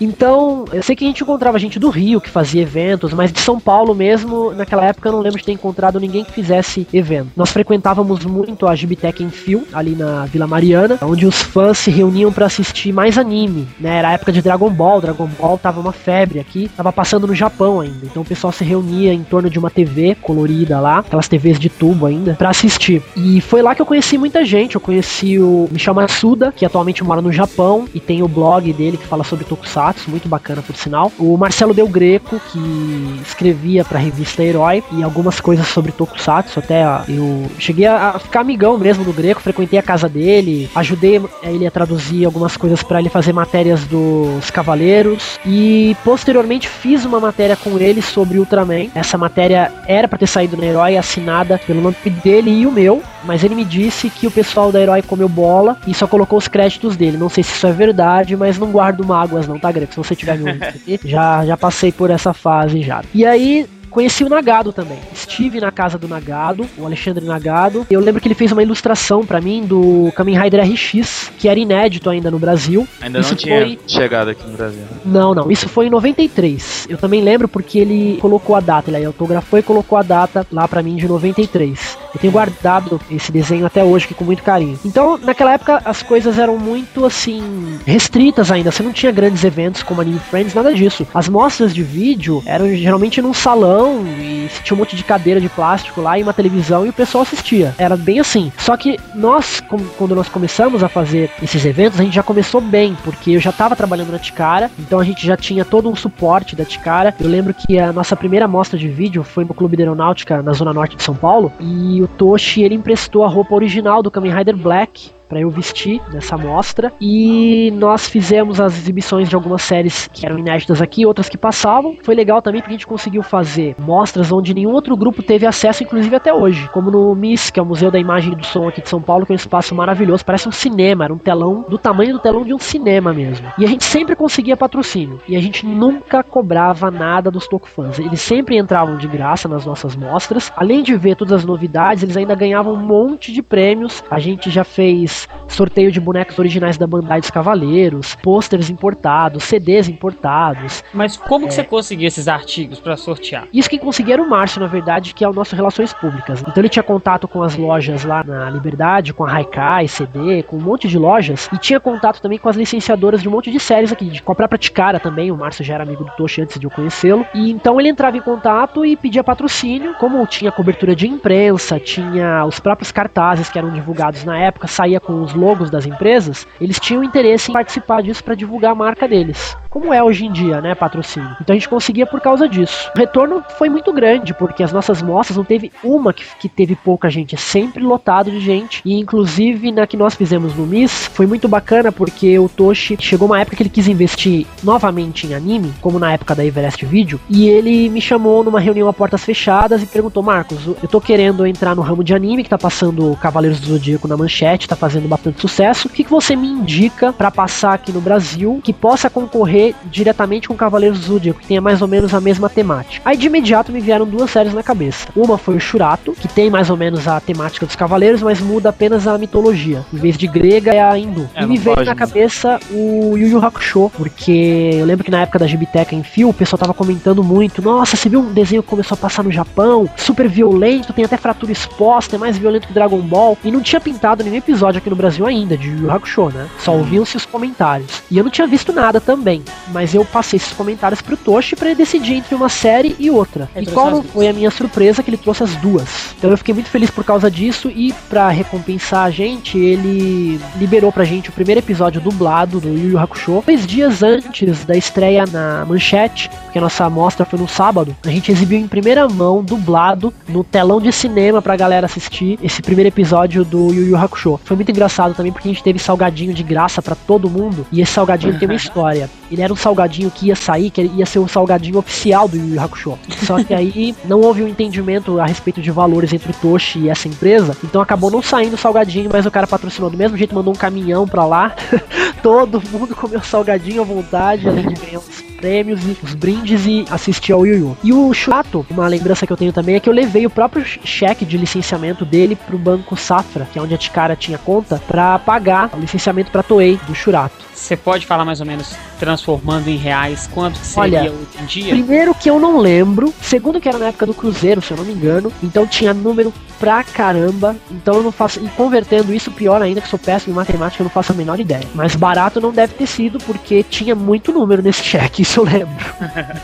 Então, eu sei que a gente encontrava gente do Rio que fazia eventos, mas de São Paulo mesmo, naquela época eu não lembro de ter encontrado ninguém que fizesse evento. Nós frequentávamos muito a Gibitec em Fio, ali na Vila Mariana, onde os fãs se reuniam pra assistir mais anime, né? Era a época de Dragon Ball, Dragon Ball tava uma febre aqui, tava passando no Japão ainda. Então o pessoal se reunia em torno de uma TV colorida lá, aquelas TVs de tubo ainda, pra assistir. E foi lá que eu conheci muita gente. Eu conheci o Michel Matsuda, que atualmente mora no Japão e tem o blog dele que fala sobre Tokusatsu, muito bacana por sinal. O Marcelo Del Greco, que escrevia pra revista Herói e algumas coisas sobre Tokusatsu. Até eu cheguei a a ficar amigão mesmo do Greco, frequentei a casa dele, ajudei ele a traduzir algumas coisas pra ele fazer matérias dos Cavaleiros e posteriormente fiz uma matéria com ele sobre Ultraman. Essa matéria era pra ter saído na Herói, assinada pelo nome dele e o meu, mas ele me disse que o pessoal da Herói comeu bola e só colocou os créditos dele. Não sei se isso é verdade, mas não guardo mágoas não, tá, Greco? Se você tiver me ouvindo já, já passei por essa fase já. E aí, Conheci o Nagado também. Estive na casa do Nagado, o Alexandre Nagado. Eu lembro que ele fez uma ilustração pra mim do Kamen Rider RX, que era inédito ainda no Brasil. Ainda Isso não tinha foi- chegado aqui no Brasil. Não, não. Isso foi em 93. Eu também lembro porque ele colocou a data, ele autografou e colocou a data lá pra mim de 93. Eu tenho guardado esse desenho até hoje aqui com muito carinho. Então, naquela época as coisas eram muito assim restritas ainda. Você não tinha grandes eventos como Anime Friends, nada disso. As mostras de vídeo eram geralmente num salão e tinha um monte de cadeira de plástico lá e uma televisão e o pessoal assistia. Era bem assim. Só que nós, quando nós começamos a fazer esses eventos, a gente já começou bem, porque eu já estava trabalhando na Ticara, então a gente já tinha todo um suporte da Ticara. Eu lembro que a nossa primeira mostra de vídeo foi no Clube de Aeronáutica na Zona Norte de São Paulo, e o Toshi ele emprestou a roupa original do Kamen Rider Black para eu vestir nessa mostra e nós fizemos as exibições de algumas séries que eram inéditas aqui, outras que passavam. Foi legal também porque a gente conseguiu fazer mostras onde nenhum outro grupo teve acesso, inclusive até hoje, como no MIS, que é o Museu da Imagem e do Som aqui de São Paulo, que é um espaço maravilhoso, parece um cinema, era um telão do tamanho do telão de um cinema mesmo. E a gente sempre conseguia patrocínio e a gente nunca cobrava nada dos Tokufans. Eles sempre entravam de graça nas nossas mostras. Além de ver todas as novidades, eles ainda ganhavam um monte de prêmios. A gente já fez sorteio de bonecos originais da Bandai dos Cavaleiros, pôsteres importados, CDs importados. Mas como que você conseguiu esses artigos pra sortear? Isso quem conseguia era o Márcio, na verdade, que é o nosso Relações Públicas. Então ele tinha contato com as lojas lá na Liberdade, com a Haikai, CD, com um monte de lojas, e tinha contato também com as licenciadoras de um monte de séries aqui, de comprar pra Ticara também, o Márcio já era amigo do Toshi antes de eu conhecê-lo, e então ele entrava em contato e pedia patrocínio, como tinha cobertura de imprensa, tinha os próprios cartazes que eram divulgados na época, saía com os logos das empresas, eles tinham interesse em participar disso para divulgar a marca deles. Como é hoje em dia, né, patrocínio. Então a gente conseguia por causa disso. O retorno foi muito grande, porque as nossas mostras não teve uma que, que teve pouca gente, é sempre lotado de gente. E inclusive na que nós fizemos no MIS, foi muito bacana porque o Toshi chegou uma época que ele quis investir novamente em anime, como na época da Everest Video, e ele me chamou numa reunião a portas fechadas e perguntou: Marcos, eu tô querendo entrar no ramo de anime que tá passando Cavaleiros do Zodíaco na manchete, tá fazendo bastante sucesso. O que, que você me indica para passar aqui no Brasil que possa concorrer diretamente com Cavaleiros do Zodíaco, que tenha mais ou menos a mesma temática? Aí de imediato me vieram duas séries na cabeça. Uma foi o Shurato, que tem mais ou menos a temática dos Cavaleiros, mas muda apenas a mitologia. Em vez de grega é a hindu. É, e me não veio pode, na né? cabeça o Yu Yu Hakusho, porque eu lembro que na época da Gibiteca em fio, o pessoal tava comentando muito, nossa, você viu um desenho que começou a passar no Japão, super violento, tem até fratura exposta, é mais violento que Dragon Ball, e não tinha pintado nenhum episódio aqui no Brasil ainda, de Yu Yu Hakusho, né? Só ouviam-se os comentários. E eu não tinha visto nada também, mas eu passei esses comentários pro Toshi para ele decidir entre uma série e outra. Ele e qual não foi a minha surpresa que ele trouxe as duas. Então eu fiquei muito feliz por causa disso e pra recompensar a gente, ele liberou pra gente o primeiro episódio dublado do Yu Yu Hakusho. Dois dias antes da estreia na Manchete, porque a nossa amostra foi no sábado, a gente exibiu em primeira mão, dublado, no telão de cinema pra galera assistir esse primeiro episódio do Yu Yu Hakusho. Foi muito engraçado também porque a gente teve salgadinho de graça pra todo mundo e esse salgadinho tem uma história. Ele era um salgadinho que ia sair, que ia ser o salgadinho oficial do Yu Yu Hakusho. Só que aí não houve um entendimento a respeito de valores entre o Toshi e essa empresa, então acabou não saindo o salgadinho, mas o cara patrocinou do mesmo jeito, mandou um caminhão pra lá. todo mundo comeu salgadinho à vontade, além de ganhar os prêmios e os brindes e assistir ao Yu Yu. E o Shurato, uma lembrança que eu tenho também é que eu levei o próprio cheque de licenciamento dele pro banco Safra, que é onde a Tikara tinha conta, pra pagar o licenciamento pra Toei do Shurato. Você pode falar mais ou menos, transformando em reais, quanto que seria Olha, hoje em dia? Primeiro que eu não lembro, segundo que era na época do Cruzeiro, se eu não me engano, então tinha número pra caramba, então eu não faço, e convertendo isso, pior ainda, que sou péssimo em matemática, eu não faço a menor ideia. Mas barato não deve ter sido, porque tinha muito número nesse cheque, isso eu lembro.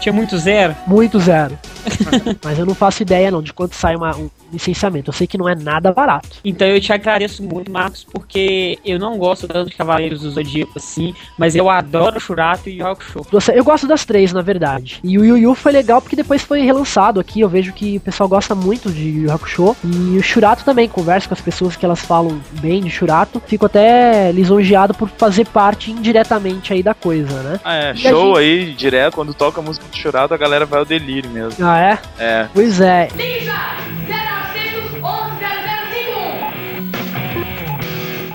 Tinha muito zero? Muito zero. Mas eu não faço ideia não de quanto sai uma- um licenciamento. Eu sei que não é nada barato. Então eu te agradeço muito, Marcos, porque eu não gosto tanto de Cavaleiros do Zodíaco assim, mas eu adoro Shurato e Hakusho. Você- Eu gosto das três, na verdade. E o Yu Yu foi legal porque depois foi relançado aqui. Eu vejo que o pessoal gosta muito de Yu Hakusho. E o Shurato também. Converso com as pessoas que elas falam bem de Shurato. Fico até lisonjeado por fazer parte indiretamente aí da coisa, né? Ah, é, E show aí, direto, quando toca a música do Churado, a galera vai ao delírio mesmo. Ah, é? É. Pois é.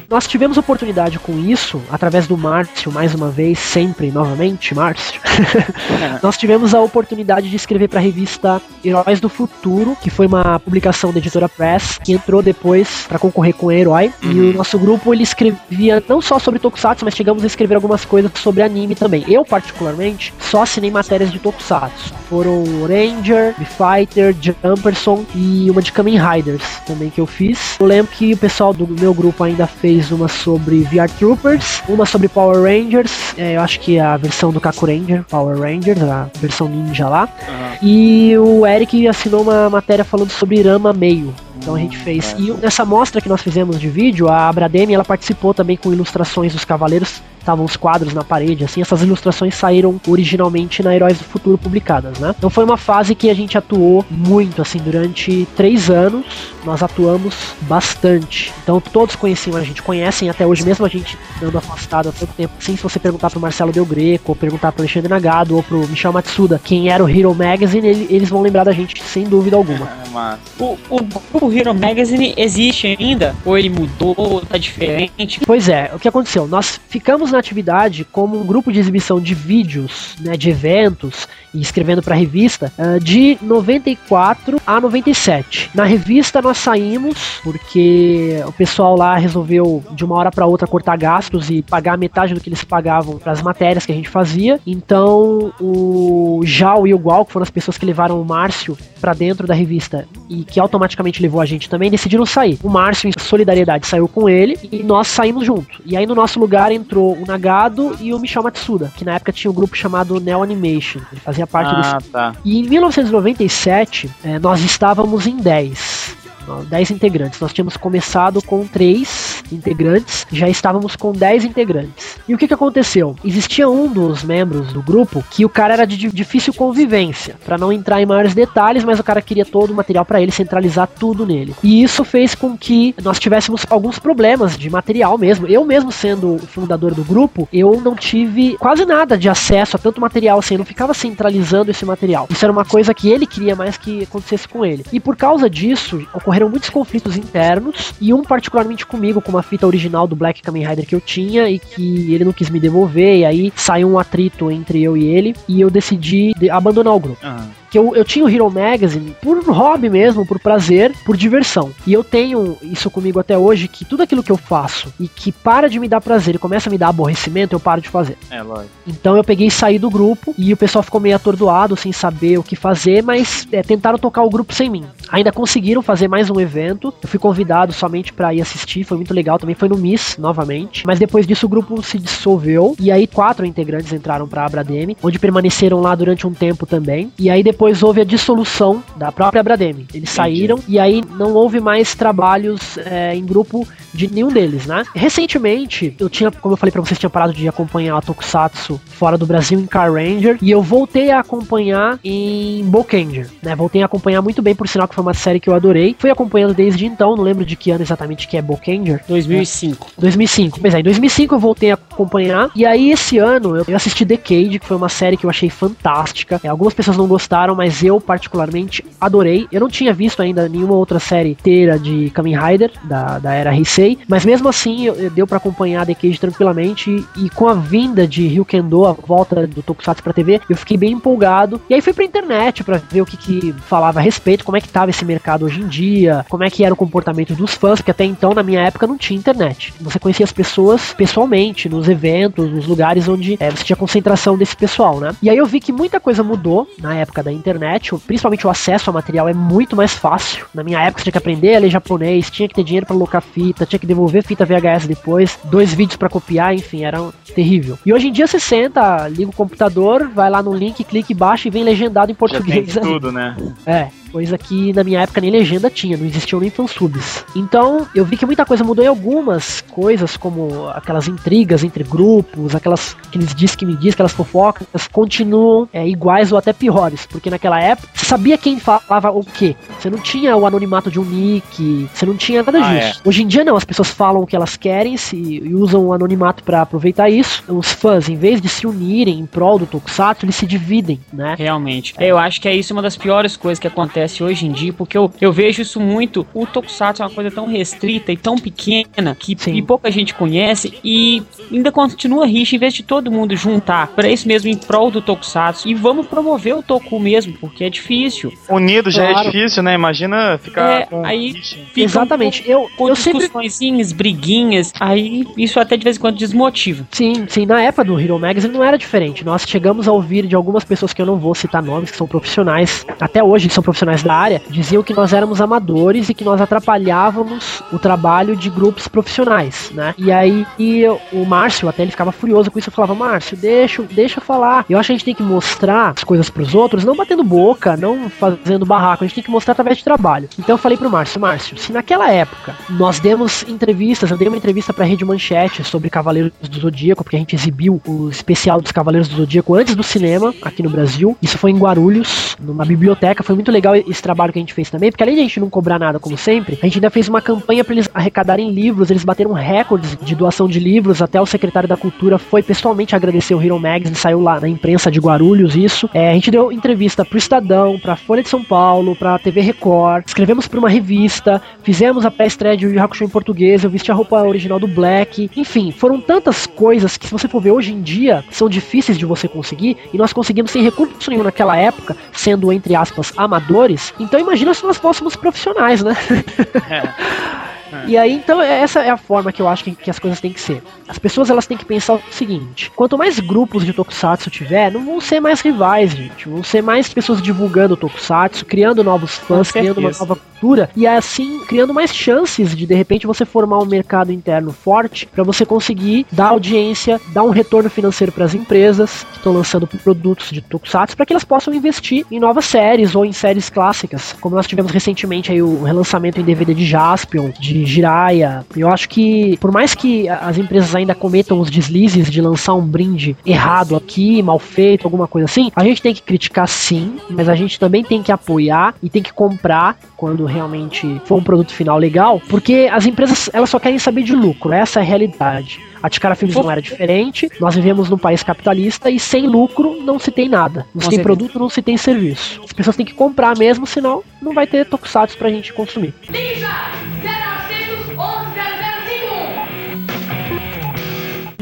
Nós tivemos oportunidade com isso, através do Márcio, mais uma vez, sempre, novamente, Márcio. Nós tivemos a oportunidade de escrever para a revista Heróis do Futuro, que foi uma publicação da editora Press, que entrou depois para concorrer com o Herói. E Uhum. o nosso grupo ele escrevia não só sobre Tokusatsu, mas chegamos a escrever algumas coisas sobre anime também. Eu, particularmente, só assinei matérias de Tokusatsu. Foram Ranger, B-Fighter, Jumperson e uma de Kamen Riders também que eu fiz. Eu lembro que o pessoal do meu grupo ainda fez uma sobre VR Troopers, uma sobre Power Rangers, é, eu acho que é a versão do Kaku Ranger, Power Rangers, a versão ninja lá. Aham. E o Eric assinou uma matéria falando sobre Rama Meio. Então a gente fez. E nessa mostra que nós fizemos de vídeo, a Abrademi ela participou também com ilustrações dos cavaleiros. Estavam os quadros na parede, assim, essas ilustrações saíram originalmente na Heróis do Futuro publicadas, né? Então foi uma fase que a gente atuou muito, assim, durante três anos, nós atuamos bastante. Então todos conheciam a gente, conhecem até hoje, mesmo a gente dando afastado há tanto tempo. Sim, se você perguntar pro Marcelo Del Greco, ou perguntar pro Alexandre Nagado, ou pro Michel Matsuda, quem era o Hero Magazine, ele- eles vão lembrar da gente sem dúvida alguma. É, mas O, o grupo Hero Magazine existe ainda? Ou ele mudou, tá diferente? Pois é, o que aconteceu? Nós ficamos na atividade como um grupo de exibição de vídeos, né, de eventos e escrevendo para revista ah, de 94 a 97. Na revista nós saímos porque o pessoal lá resolveu de uma hora para outra cortar gastos e pagar metade do que eles pagavam para as matérias que a gente fazia. Então o Jal e o Gual, que foram as pessoas que levaram o Márcio para dentro da revista e que automaticamente levou a gente também, decidiram sair. O Márcio, em solidariedade, saiu com ele e nós saímos junto. E aí no nosso lugar entrou o Nagado e o Michel Matsuda, que na época tinha um grupo chamado Neo Animation. Ele fazia parte desse Ah, tá. e em 1997, eh, nós estávamos em 10. Ó, 10 integrantes. Nós tínhamos começado com 3 integrantes, já estávamos com 10 integrantes. E o que, que aconteceu? Existia um dos membros do grupo que o cara era de di- difícil convivência, Pra não entrar em maiores detalhes, mas o cara queria todo o material pra ele, centralizar tudo nele. E isso fez com que nós tivéssemos alguns problemas de material mesmo. Eu mesmo sendo o fundador do grupo, eu não tive quase nada de acesso a tanto material assim, eu não ficava centralizando esse material. Isso era uma coisa que ele queria mais que acontecesse com ele. E por causa disso, ocorreram muitos conflitos internos, e um particularmente comigo, com uma fita original do Black Kamen Rider que eu tinha e que ele não quis me devolver, e aí saiu um atrito entre eu e ele, e eu decidi de- abandonar o grupo Aham. que eu, eu tinha o Hero Magazine por hobby mesmo, por prazer, por diversão. E eu tenho isso comigo até hoje, que tudo aquilo que eu faço e que para de me dar prazer e começa a me dar aborrecimento, eu paro de fazer. É, lógico. Então eu peguei e saí do grupo e o pessoal ficou meio atordoado, sem saber o que fazer, mas é, tentaram tocar o grupo sem mim. Ainda conseguiram fazer mais um evento. Eu fui convidado somente para ir assistir, foi muito legal também, foi no Miss, novamente. Mas depois disso o grupo se dissolveu. E aí quatro integrantes entraram pra Abrademe, onde permaneceram lá durante um tempo também. E aí depois houve a dissolução da própria Abrademe. Eles saíram e aí não houve mais trabalhos é, em grupo de nenhum deles, né? Recentemente, eu tinha, como eu falei pra vocês, tinha parado de acompanhar a Tokusatsu fora do Brasil em Car Ranger. E eu voltei a acompanhar em Bokanger, né? Voltei a acompanhar muito bem, por sinal que foi uma série que eu adorei. Fui acompanhando desde então, não lembro de que ano exatamente que é Bokanger. 2005. 2005. Pois é, em 2005 eu voltei a acompanhar. E aí, esse ano, eu assisti Decade, que foi uma série que eu achei fantástica. É, algumas pessoas não gostaram, mas eu, particularmente, adorei. Eu não tinha visto ainda nenhuma outra série inteira de Kamen Rider, da, da era Heisei. Mas mesmo assim, eu, eu deu para acompanhar Decade tranquilamente. E, com a vinda de Ryukendo, a volta do Tokusatsu pra TV, eu fiquei bem empolgado. E aí fui pra internet para ver o que, que falava a respeito, como é que tava esse mercado hoje em dia, como é que era o comportamento dos fãs, porque até então, na minha época, não tinha internet. Você conhecia as pessoas pessoalmente, nos eventos, nos lugares onde é, você tinha concentração desse pessoal, né? E aí eu vi que muita coisa mudou na época da internet, principalmente o acesso ao material é muito mais fácil. Na minha época você tinha que aprender a ler japonês, tinha que ter dinheiro para alocar fita, tinha que devolver fita VHS depois, dois vídeos para copiar, enfim, era um terrível. E hoje em dia você senta, liga o computador, vai lá no link, clica e baixa e vem legendado em português. Já tem tudo, né? É. Coisa que na minha época nem legenda tinha, não existiam nem fansubs. Então eu vi que muita coisa mudou em algumas coisas, como aquelas intrigas entre grupos, aquelas aqueles diz que me diz, aquelas fofocas, continuam é, iguais ou até piores, porque naquela época você sabia quem falava o quê. Você não tinha o anonimato de um nick, você não tinha nada Ah, disso. Hoje em dia não, as pessoas falam o que elas querem se, e usam o anonimato para aproveitar isso. Os fãs, em vez de se unirem em prol do Tokusatsu, eles se dividem, né? Realmente. Eu acho que é isso uma das piores coisas que acontece hoje em dia, porque eu, eu vejo isso muito. O Tokusatsu é uma coisa tão restrita e tão pequena que e pouca gente conhece e ainda continua rixa em vez de todo mundo juntar para isso mesmo em prol do Tokusatsu e vamos promover o Toku mesmo, porque é difícil. Unido já Claro. é difícil, né? Imagina ficar É, com aí-. Fica Exatamente. Eu, Com eu sempre discussõezinhas, briguinhas, aí isso até de vez em quando desmotiva. Sim, sim, na época do Hero Magazine não era diferente. Nós chegamos a ouvir de algumas pessoas que eu não vou citar nomes, que são profissionais, até hoje que são profissionais da área, diziam que nós éramos amadores e que nós atrapalhávamos o trabalho de grupos profissionais, né? E aí e o Márcio até ele ficava furioso com isso, eu falava: "Márcio, deixa, deixa eu falar. Eu acho que a gente tem que mostrar as coisas pros outros, não batendo boca, não fazendo barraco, a gente tem que mostrar através de trabalho". Então eu falei pro Márcio: "Márcio, se naquela época nós demos entrevistas, eu dei uma entrevista pra Rede Manchete sobre Cavaleiros do Zodíaco, porque a gente exibiu o especial dos Cavaleiros do Zodíaco antes do cinema aqui no Brasil. Isso foi em Guarulhos, numa biblioteca. Foi muito legal esse trabalho que a gente fez também, porque além de a gente não cobrar nada, como sempre, a gente ainda fez uma campanha pra eles arrecadarem livros. Eles bateram recordes de doação de livros. Até o secretário da Cultura foi pessoalmente agradecer o Hero Magazine, saiu lá na imprensa de Guarulhos. Isso. É, a gente deu entrevista pro Estadão, pra Folha de São Paulo, pra TV Record. Escrevemos pra uma revista, fizemos a pré-estreia de Yu Hakusho em português. Eu vesti a roupa original do Black. Enfim, foram tantas coisas que, se você for ver hoje em dia, são difíceis de você conseguir. E nós conseguimos sem recurso nenhum naquela época, sendo, entre aspas, amadores. Então imagina se nós fôssemos profissionais, né? E aí, então, essa é a forma que eu acho que, que as coisas têm que ser. As pessoas elas têm que pensar o seguinte: quanto mais grupos de Tokusatsu tiver, não vão ser mais rivais, gente. Vão ser mais pessoas divulgando o Tokusatsu, criando novos fãs, criando uma nova cultura e assim criando mais chances de de repente você formar um mercado interno forte para você conseguir dar audiência, dar um retorno financeiro para as empresas que estão lançando produtos de Tokusatsu para que elas possam investir em novas séries ou em séries clássicas, como nós tivemos recentemente aí o relançamento em DVD de Jaspion, de Jiraiya. Eu acho que por mais que as empresas ainda cometam os deslizes de lançar um brinde errado aqui, mal feito, alguma coisa assim, a gente tem que criticar sim, mas a gente também tem que apoiar e tem que comprar quando realmente for um produto final legal, porque as empresas elas só querem saber de lucro, essa é a realidade. A Ticara Filmes não era diferente, nós vivemos num país capitalista e sem lucro não se tem nada. Não se tem produto, não se tem serviço. As pessoas têm que comprar mesmo, senão não vai ter tokusatsu pra gente consumir.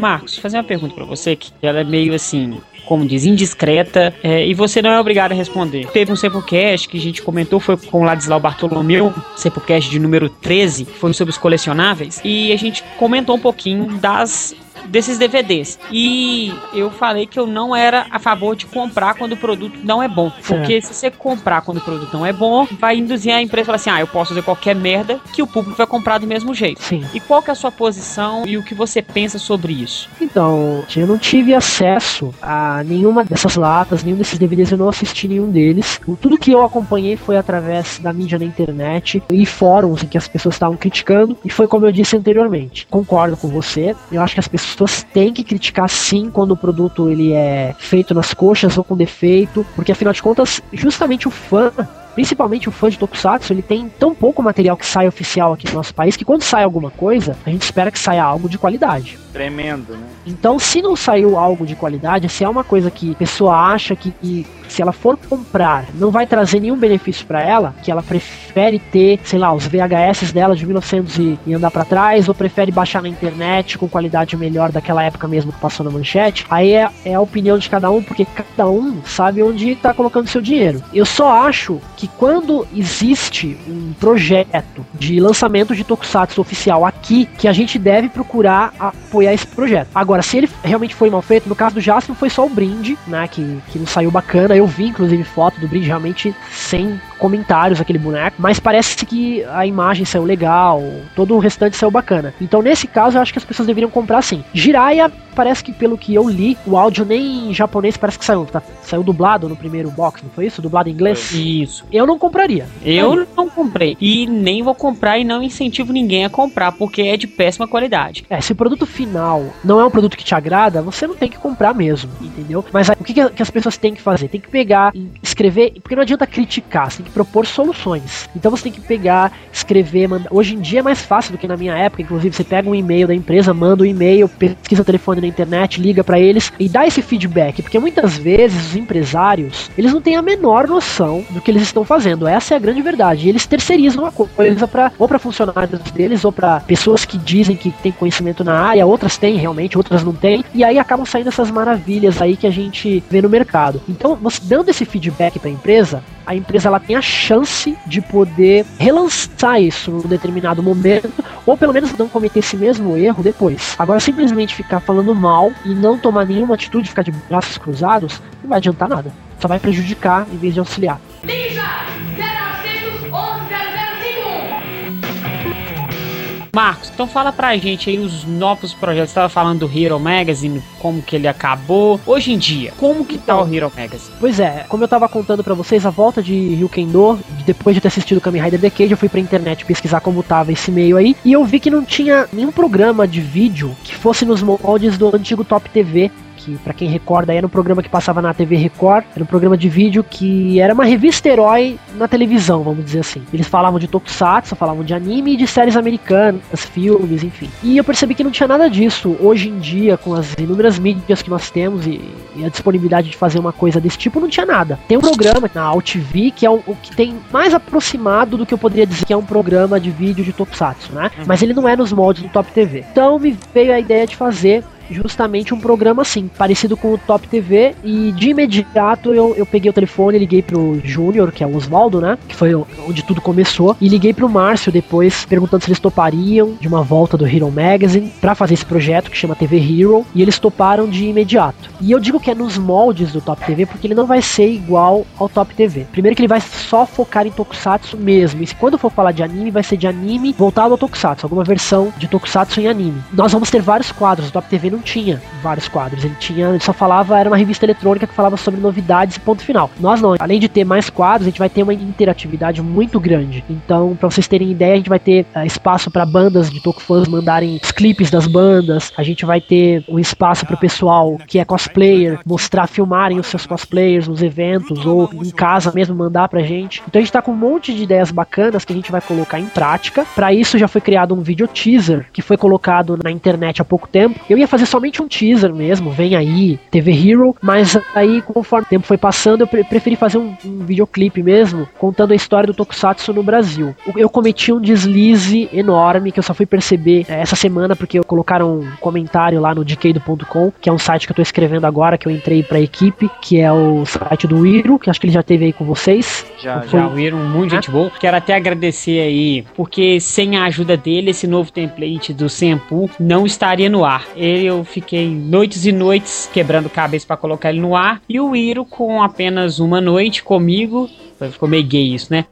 Marcos, fazer uma pergunta pra você que ela é meio assim, como diz, indiscreta, é, e você não é obrigado a responder. Teve um Sempocast que a gente comentou, foi com o Ladislau Bartolomeu, Sempocast de número 13, foi sobre os colecionáveis, e a gente comentou um pouquinho das desses DVDs. E eu falei que eu não era a favor de comprar quando o produto não é bom. Porque se você comprar quando o produto não é bom, vai induzir a empresa a falar assim: ah, eu posso fazer qualquer merda que o público vai comprar do mesmo jeito. Sim. E qual que é a sua posição e o que você pensa sobre isso? Então, eu não tive acesso a nenhuma dessas latas, nenhum desses DVDs, eu não assisti nenhum deles. Tudo que eu acompanhei foi através da mídia na internet e fóruns em que as pessoas estavam criticando, e foi como eu disse anteriormente. Concordo com você, eu acho que as pessoas têm que criticar sim quando o produto ele é feito nas coxas ou com defeito, porque afinal de contas, justamente o fã principalmente o fã de Tokusatsu, ele tem tão pouco material que sai oficial aqui no nosso país que quando sai alguma coisa, a gente espera que saia algo de qualidade. Tremendo, né? Então, se não saiu algo de qualidade, se é uma coisa que a pessoa acha que, que se ela for comprar, não vai trazer nenhum benefício para ela, que ela prefere ter, sei lá, os VHS dela de 1900 e, e andar para trás, ou prefere baixar na internet com qualidade melhor daquela época mesmo que passou na manchete, aí é, é a opinião de cada um, porque cada um sabe onde tá colocando seu dinheiro. Eu só acho que quando existe um projeto de lançamento de Tokusatsu oficial aqui, que a gente deve procurar apoiar esse projeto. Agora, se ele realmente foi mal feito, no caso do Jasper foi só o brinde, né, que, que não saiu bacana, eu vi inclusive foto do brinde realmente sem comentários aquele boneco, mas parece que a imagem saiu legal, todo o restante saiu bacana. Então nesse caso eu acho que as pessoas deveriam comprar sim. Jiraiya parece que pelo que eu li, o áudio nem em japonês parece que saiu, tá? Saiu dublado no primeiro box, não foi isso? Dublado em inglês? Isso. Eu não compraria. Eu não comprei. E nem vou comprar e não incentivo ninguém a comprar, porque é de péssima qualidade. É, se o produto final não é um produto que te agrada, você não tem que comprar mesmo, entendeu? Mas aí, o que, que as pessoas têm que fazer? Tem que pegar, escrever, porque não adianta criticar, você tem que propor soluções. Então você tem que pegar, escrever, mandar. Hoje em dia é mais fácil do que na minha época, inclusive você pega um e-mail da empresa, manda um e-mail, pesquisa o telefone na internet, liga para eles e dá esse feedback, porque muitas vezes os empresários, eles não têm a menor noção do que eles estão fazendo. Essa é a grande verdade. E eles terceirizam a coisa para ou para funcionários deles ou para pessoas que dizem que têm conhecimento na área, outras têm realmente, outras não têm, e aí acabam saindo essas maravilhas aí que a gente vê no mercado. Então, você dando esse feedback para a empresa, a empresa ela tem a chance de poder relançar isso num determinado momento, ou pelo menos não cometer esse mesmo erro depois. Agora, simplesmente ficar falando mal e não tomar nenhuma atitude, ficar de braços cruzados, não vai adiantar nada. Só vai prejudicar em vez de auxiliar. Marcos, então fala pra gente aí os novos projetos. Você tava falando do Hero Magazine, como que ele acabou. Hoje em dia, como que tá o Hero Magazine? Pois é, como eu tava contando para vocês, a volta de Ryukendo, depois de ter assistido Kamen Rider Decade, eu fui pra internet pesquisar como tava esse meio aí, e eu vi que não tinha nenhum programa de vídeo que fosse nos moldes do antigo Top TV, que para quem recorda era um programa que passava na TV Record, era um programa de vídeo que era uma revista herói na televisão, vamos dizer assim. Eles falavam de tokusatsu, falavam de anime e de séries americanas, filmes, enfim. E eu percebi que não tinha nada disso hoje em dia com as inúmeras mídias que nós temos e, e a disponibilidade de fazer uma coisa desse tipo, não tinha nada. Tem um programa na AltV que é o, que tem mais aproximado do que eu poderia dizer que é um programa de vídeo de tokusatsu, né? Uhum. Mas ele não é nos moldes do Top TV. Então me veio a ideia de fazer justamente um programa assim, parecido com o Top TV. E de imediato eu, eu peguei o telefone, liguei pro Júnior, que é o Oswaldo, né? Que foi onde tudo começou. E liguei pro Márcio depois, perguntando se eles topariam de uma volta do Hero Magazine para fazer esse projeto que chama TV Hero. E eles toparam de imediato. E eu digo que é nos moldes do Top TV porque ele não vai ser igual ao Top TV. Primeiro que ele vai só focar em Tokusatsu mesmo. E quando for falar de anime, vai ser de anime voltado ao Tokusatsu, alguma versão de Tokusatsu em anime. Nós vamos ter vários quadros. O Top TV não tinha vários quadros. Ele tinha, ele só falava, era uma revista eletrônica que falava sobre novidades e ponto final. Nós não, além de ter mais quadros, a gente vai ter uma interatividade muito grande. Então, para vocês terem ideia, a gente vai ter uh, espaço para bandas de Tokufãs mandarem os clipes das bandas. A gente vai ter um espaço para o pessoal que é cosplayer mostrar, filmarem os seus cosplayers nos eventos ou em casa mesmo mandar pra gente. Então a gente tá com um monte de ideias bacanas que a gente vai colocar em prática. Para isso já foi criado um vídeo teaser que foi colocado na internet há pouco tempo. Eu ia fazer fazer somente um teaser mesmo, vem aí, TV Hero, mas aí conforme o tempo foi passando, eu pre preferi fazer um, um videoclipe mesmo, contando a história do Tokusatsu no Brasil. Eu cometi um deslize enorme que eu só fui perceber é, essa semana porque colocaram um comentário lá no decade.com, que é um site que eu tô escrevendo agora, que eu entrei pra equipe, que é o site do Iro, que acho que ele já teve aí com vocês. Já, Foi- Já o Hiro, muito gente boa. Quero até agradecer aí, porque sem a ajuda dele, esse novo template do Senpu não estaria no ar. Ele, eu fiquei noites e noites quebrando cabeça pra colocar ele no ar. E o Hiro, com apenas uma noite comigo, ficou meio gay isso, né?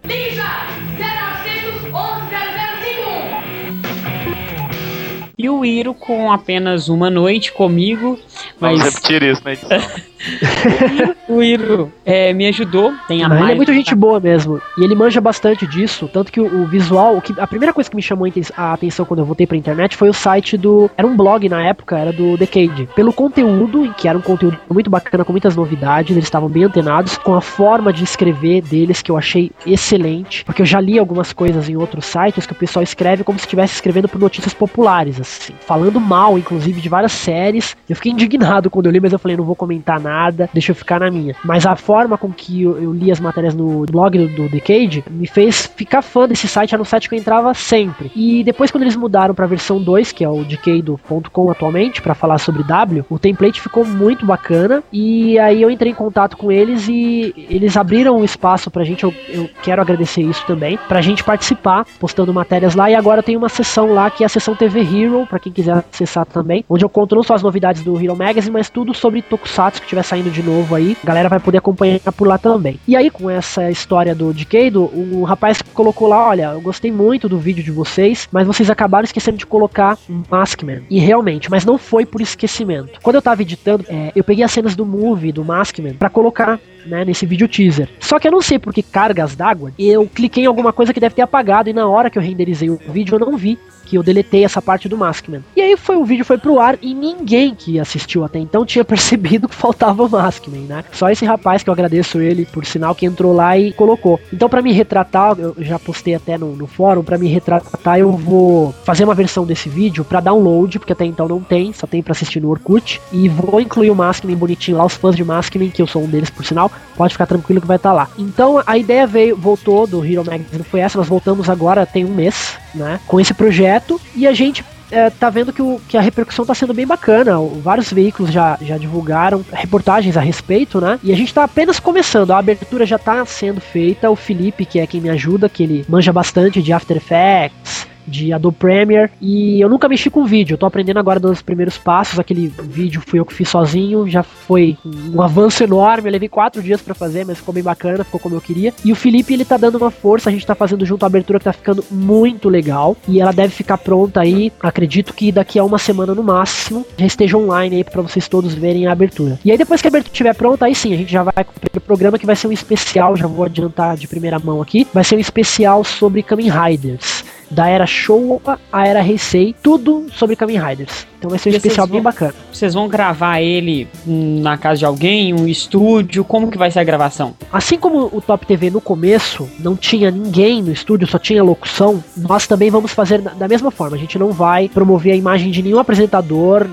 E o Hiro, com apenas uma noite comigo, Vamos mas repetir isso na edição. o Hiro é, me ajudou. Tem a Ah, ele é muito gente boa mesmo. E ele manja bastante disso. Tanto que o, o visual. o que- a primeira coisa que me chamou a atenção quando eu voltei pra internet foi o site do. Era um blog na época, era do Decade. Pelo conteúdo, que era um conteúdo muito bacana, com muitas novidades, eles estavam bem antenados. Com a forma de escrever deles, que eu achei excelente. Porque eu já li algumas coisas em outros sites que o pessoal escreve como se estivesse escrevendo por notícias populares, assim. Falando mal, inclusive, de várias séries. Eu fiquei indignado quando eu li, mas eu falei, não vou comentar nada, deixa eu ficar na minha. Mas a forma com que eu, eu li as matérias no blog do, do Decade me fez ficar fã desse site, era um site que eu entrava sempre. E depois, quando eles mudaram pra versão 2, que é o decade.com atualmente, pra falar sobre W, o template ficou muito bacana. E aí eu entrei em contato com eles e eles abriram um espaço pra gente. Eu, eu quero agradecer isso também, pra gente participar, postando matérias lá. E agora tem uma sessão lá que é a sessão TV Hero, pra quem quiser acessar também, onde eu conto não só as novidades do Hero Magazine, mas tudo sobre Tokusatsu que estiver saindo de novo aí. A galera vai poder acompanhar por lá também. E aí, com essa história do Decado, o rapaz colocou lá: olha, eu gostei muito do vídeo de vocês, mas vocês acabaram esquecendo de colocar um Maskman. E realmente, mas não foi por esquecimento. Quando eu tava editando, é, eu peguei as cenas do movie, do Maskman, pra colocar né, nesse vídeo teaser. Só que eu não sei por que cargas d'água, eu cliquei em alguma coisa que deve ter apagado e na hora que eu renderizei o vídeo eu não vi que eu deletei essa parte do Maskman. E aí foi o vídeo foi pro ar e ninguém que assistiu até então tinha percebido que faltava o Maskman, né? Só esse rapaz que eu agradeço ele por sinal que entrou lá e colocou. Então para me retratar, eu já postei até no, no fórum, para me retratar eu vou fazer uma versão desse vídeo para download, porque até então não tem, só tem para assistir no Orkut e vou incluir o Maskman bonitinho lá, os fãs de Maskman, que eu sou um deles por sinal, pode ficar tranquilo que vai estar lá. Então a ideia veio, voltou do Hero Magazine, foi essa, nós voltamos agora tem um mês, né, com esse projeto e a gente é, tá vendo que, o, que a repercussão tá sendo bem bacana. Vários veículos já, já divulgaram reportagens a respeito, né? E a gente tá apenas começando. A abertura já tá sendo feita. O Felipe, que é quem me ajuda, que ele manja bastante de After Effects. De Adobe Premiere e eu nunca mexi com vídeo, eu tô aprendendo agora dos primeiros passos. Aquele vídeo fui eu que fiz sozinho, já foi um avanço enorme. Eu levei quatro dias pra fazer, mas ficou bem bacana, ficou como eu queria. E o Felipe ele tá dando uma força, a gente tá fazendo junto a abertura que tá ficando muito legal e ela deve ficar pronta aí. Acredito que daqui a uma semana no máximo já esteja online aí pra vocês todos verem a abertura. E aí depois que a abertura estiver pronta, aí sim a gente já vai com o primeiro programa que vai ser um especial. Já vou adiantar de primeira mão aqui. Vai ser um especial sobre Kamen Riders da era Showa à era Heisei, tudo sobre Kamen Riders. Então vai ser um E especial vocês bem vão- bacana. Vocês vão gravar ele na casa de alguém, um estúdio? Como que vai ser a gravação? Assim como o Top TV no começo não tinha ninguém no estúdio, só tinha locução, nós também vamos fazer da mesma forma. A gente não vai promover a imagem de nenhum apresentador.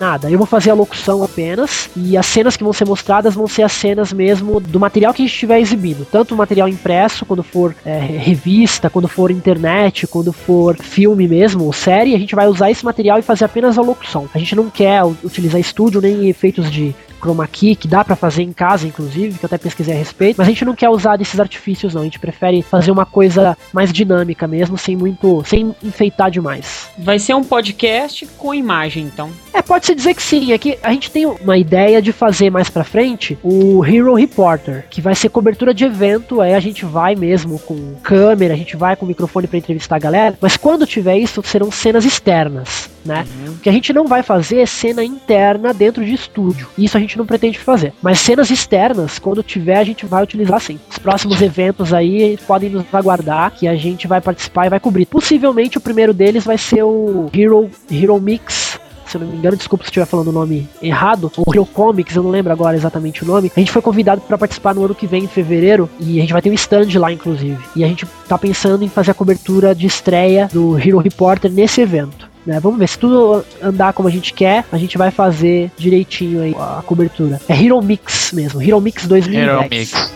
Nada, eu vou fazer a locução apenas e as cenas que vão ser mostradas vão ser as cenas mesmo do material que a gente estiver exibindo. Tanto o material impresso, quando for é, revista, quando for internet, quando for filme mesmo, ou série, a gente vai usar esse material e fazer apenas a locução. A gente não quer utilizar estúdio nem efeitos de chroma key, que dá pra fazer em casa, inclusive, que eu até pesquisei a respeito, mas a gente não quer usar desses artifícios, não. A gente prefere fazer uma coisa mais dinâmica mesmo, sem muito. sem enfeitar demais. Vai ser um podcast com imagem, então. É, pode-se dizer que sim. É que a gente tem uma ideia de fazer mais pra frente o Hero Reporter, que vai ser cobertura de evento. Aí a gente vai mesmo com câmera, a gente vai com microfone pra entrevistar a galera. Mas quando tiver isso, serão cenas externas, né? O que a gente não vai fazer é cena interna dentro de estúdio. Isso a gente não pretende fazer. Mas cenas externas, quando tiver, a gente vai utilizar sim. Os próximos eventos aí podem nos aguardar, que a gente vai participar e vai cobrir. Possivelmente o primeiro deles vai ser o Hero, Hero Mix se eu não me engano, desculpa se estiver falando o nome errado, o Hero Comics, eu não lembro agora exatamente o nome. A gente foi convidado para participar no ano que vem, em fevereiro, e a gente vai ter um stand lá, inclusive. E a gente tá pensando em fazer a cobertura de estreia do Hero Reporter nesse evento. Né? Vamos ver, se tudo andar como a gente quer, a gente vai fazer direitinho aí a cobertura. É Hero Mix mesmo, Hero Mix 2010. Hero Mix.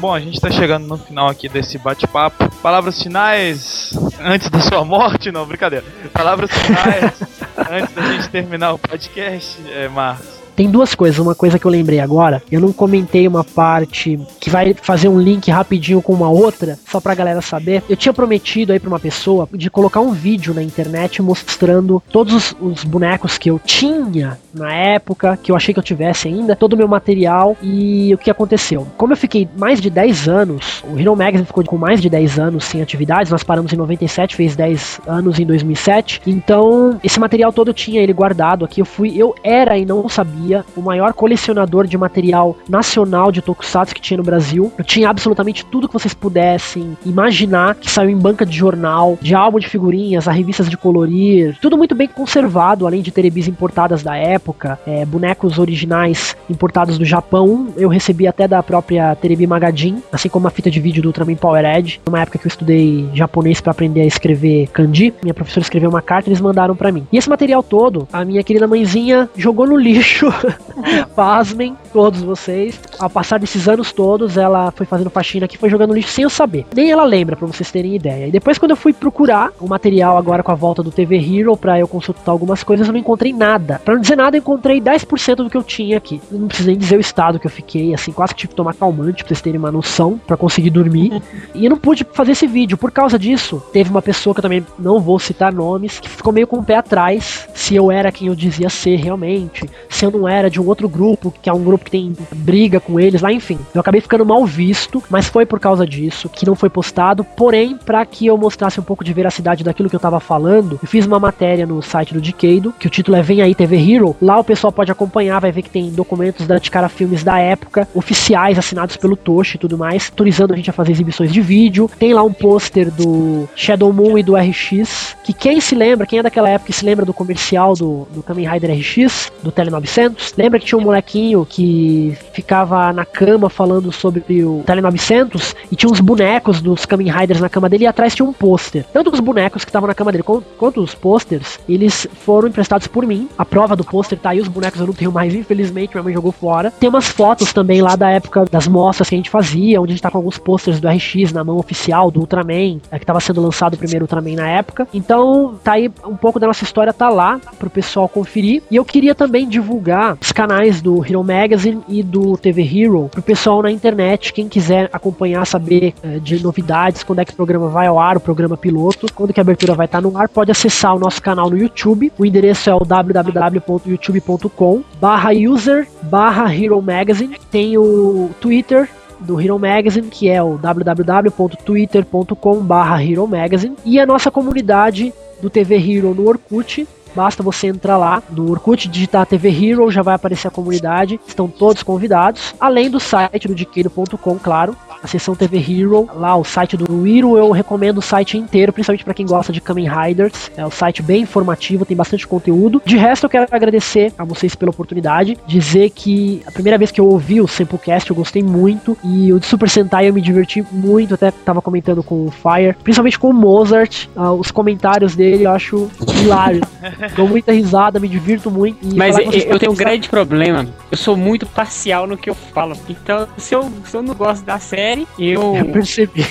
Bom, a gente tá chegando no final aqui desse bate-papo. Palavras finais antes da sua morte? Não, brincadeira. Palavras finais antes da gente terminar o podcast, é, Marcos. Tem duas coisas. Uma coisa que eu lembrei agora, eu não comentei uma parte que vai fazer um link rapidinho com uma outra, só pra galera saber. Eu tinha prometido aí pra uma pessoa de colocar um vídeo na internet mostrando todos os, os bonecos que eu tinha na época, que eu achei que eu tivesse ainda, todo o meu material e o que aconteceu. Como eu fiquei mais de 10 anos, o Hero Magazine ficou com mais de 10 anos sem atividades, nós paramos em 97, fez 10 anos em 2007, então esse material todo eu tinha ele guardado aqui, eu fui, eu era e não sabia, o maior colecionador de material nacional de Tokusatsu que tinha no Brasil, eu tinha absolutamente tudo que vocês pudessem imaginar que saiu em banca de jornal, de álbum de figurinhas, a revistas de colorir, tudo muito bem conservado, além de terebis importadas da época, é, bonecos originais importados do Japão, eu recebi até da própria Terebi Magazine, assim como a fita de vídeo do Ultraman Power Edge, numa época que eu estudei japonês para aprender a escrever kanji, minha professora escreveu uma carta e eles mandaram para mim. E esse material todo, a minha querida mãezinha jogou no lixo, pasmem, todos vocês. Ao passar desses anos todos, ela foi fazendo faxina aqui, foi jogando lixo sem eu saber. Nem ela lembra, para vocês terem ideia. E depois, quando eu fui procurar o material agora com a volta do TV Hero para eu consultar algumas coisas, eu não encontrei nada. Para não dizer nada, eu encontrei 10% do que eu tinha aqui. Eu não preciso nem dizer o estado que eu fiquei, assim, quase que tive que tomar calmante pra vocês terem uma noção, para conseguir dormir. e eu não pude fazer esse vídeo. Por causa disso, teve uma pessoa que eu também não vou citar nomes, que ficou meio com o pé atrás se eu era quem eu dizia ser realmente, se eu não era de um outro grupo, que é um grupo que tem briga com eles lá, enfim. Eu acabei ficando mal visto, mas foi por causa disso que não foi postado. Porém, para que eu mostrasse um pouco de veracidade daquilo que eu tava falando, eu fiz uma matéria no site do Decado, que o título é Vem aí TV Hero. Lá o pessoal pode acompanhar, vai ver que tem documentos da Ticara Filmes da época, oficiais assinados pelo Toshi e tudo mais, autorizando a gente a fazer exibições de vídeo. Tem lá um pôster do Shadow Moon e do RX, que quem se lembra, quem é daquela época e se lembra do comercial do, do Kamen Rider RX, do Tele 900, lembra que tinha um molequinho que ficava na cama falando sobre o Tele 900 e tinha uns bonecos dos Kamen Riders na cama dele e atrás tinha um pôster. Tanto os bonecos que estavam na cama dele quanto os pôsteres, eles foram emprestados por mim. A prova do pôster tá aí, os bonecos eu não tenho mais, infelizmente, minha mãe jogou fora. Tem umas fotos também lá da época das mostras que a gente fazia, onde a gente tá com alguns pôsteres do RX na mão oficial, do Ultraman, é, que tava sendo lançado o primeiro Ultraman na época. Então, tá aí um pouco da nossa história, tá lá pro pessoal conferir. E eu queria também divulgar os canais do Hero Magazine e do TV Hero pro pessoal na internet, quem quiser acompanhar, saber é, de novidades, quando é que o programa vai ao ar, o programa piloto, quando que a abertura vai estar tá no ar, pode acessar o nosso canal no YouTube. O endereço é o www.youtube.com barra user barra Hero Magazine. Tem o Twitter do Hero Magazine, que é o www.twitter.com barra Hero Magazine. E a nossa comunidade do TV Hero no Orkut, Basta você entrar lá no Orkut, digitar TV Hero, já vai aparecer a comunidade. Estão todos convidados. Além do site do Diqueiro.com, claro a seção TV Hero, lá o site do Hero, eu recomendo o site inteiro, principalmente para quem gosta de Kamen Riders. É um site bem informativo, tem bastante conteúdo. De resto, eu quero agradecer a vocês pela oportunidade, dizer que a primeira vez que eu ouvi o Samplecast eu gostei muito e o de Super Sentai eu me diverti muito, até tava comentando com o Fire, principalmente com o Mozart, uh, os comentários dele eu acho hilário. Dou muita risada, me divirto muito. Mas eu, eu tenho um grande problema, eu sou muito parcial no que eu falo. Então, se eu, se eu não gosto da série, série, eu. Eu percebi.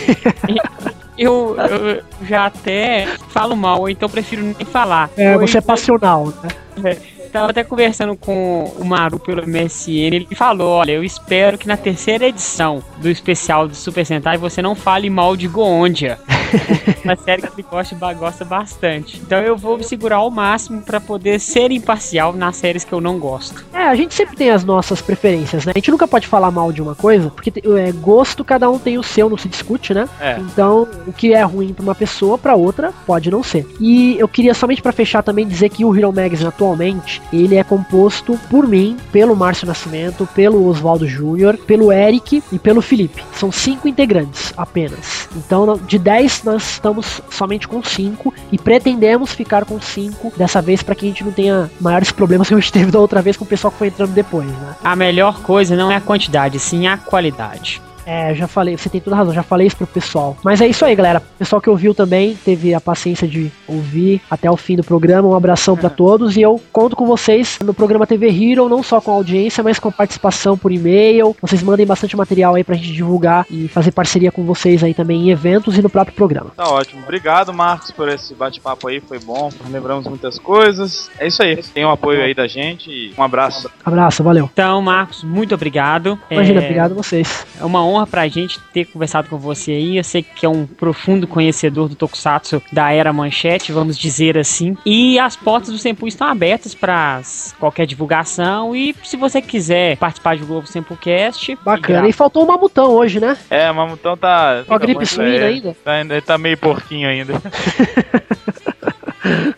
eu, eu, já até falo mal, então prefiro nem falar. É, você é passional, né? É. Tava até conversando com o Maru pelo MSN, ele falou, olha, eu espero que na terceira edição do especial do Super Sentai você não fale mal de Goondia. uma série que ele gosta, gosta bastante. Então eu vou me segurar ao máximo para poder ser imparcial nas séries que eu não gosto. É, a gente sempre tem as nossas preferências, né? A gente nunca pode falar mal de uma coisa, porque é, gosto cada um tem o seu, não se discute, né? É. Então, o que é ruim para uma pessoa, para outra, pode não ser. E eu queria somente para fechar também dizer que o Hero Magazine atualmente, ele é composto por mim, pelo Márcio Nascimento, pelo Oswaldo Júnior, pelo Eric e pelo Felipe. São cinco integrantes apenas. Então, de 10 nós estamos somente com 5 e pretendemos ficar com 5 dessa vez para que a gente não tenha maiores problemas que a gente teve da outra vez com o pessoal que foi entrando depois, né? A melhor coisa não é a quantidade, sim a qualidade. É, já falei, você tem toda razão, já falei isso pro pessoal. Mas é isso aí, galera. O pessoal que ouviu também teve a paciência de ouvir até o fim do programa. Um abração para todos e eu conto com vocês no programa TV Hero, não só com audiência, mas com participação por e-mail. Vocês mandem bastante material aí pra gente divulgar e fazer parceria com vocês aí também em eventos e no próprio programa. Tá ótimo. Obrigado, Marcos, por esse bate-papo aí. Foi bom. Lembramos muitas coisas. É isso aí. Tem o apoio aí da gente e um abraço. Abraço, valeu. Então, Marcos, muito obrigado. Imagina, É, obrigado a vocês. É uma honra pra gente ter conversado com você aí. Eu sei que é um profundo conhecedor do Tokusatsu da era manchete, vamos dizer assim. E as portas do Senpu estão abertas para qualquer divulgação. E se você quiser participar do Globo Sempucast, Bacana. E faltou o Mamutão hoje, né? É, o Mamutão tá. Com a gripe suína é, ainda. Tá, ele tá meio porquinho ainda.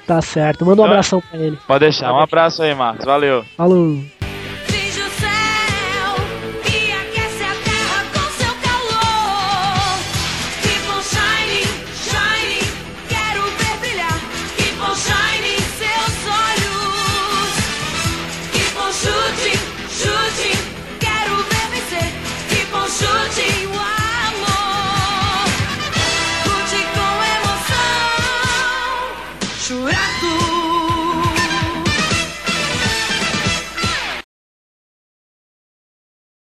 Tá certo. Manda um abração pra ele. Pode deixar. Um abraço aí, Marcos. Valeu. Falou.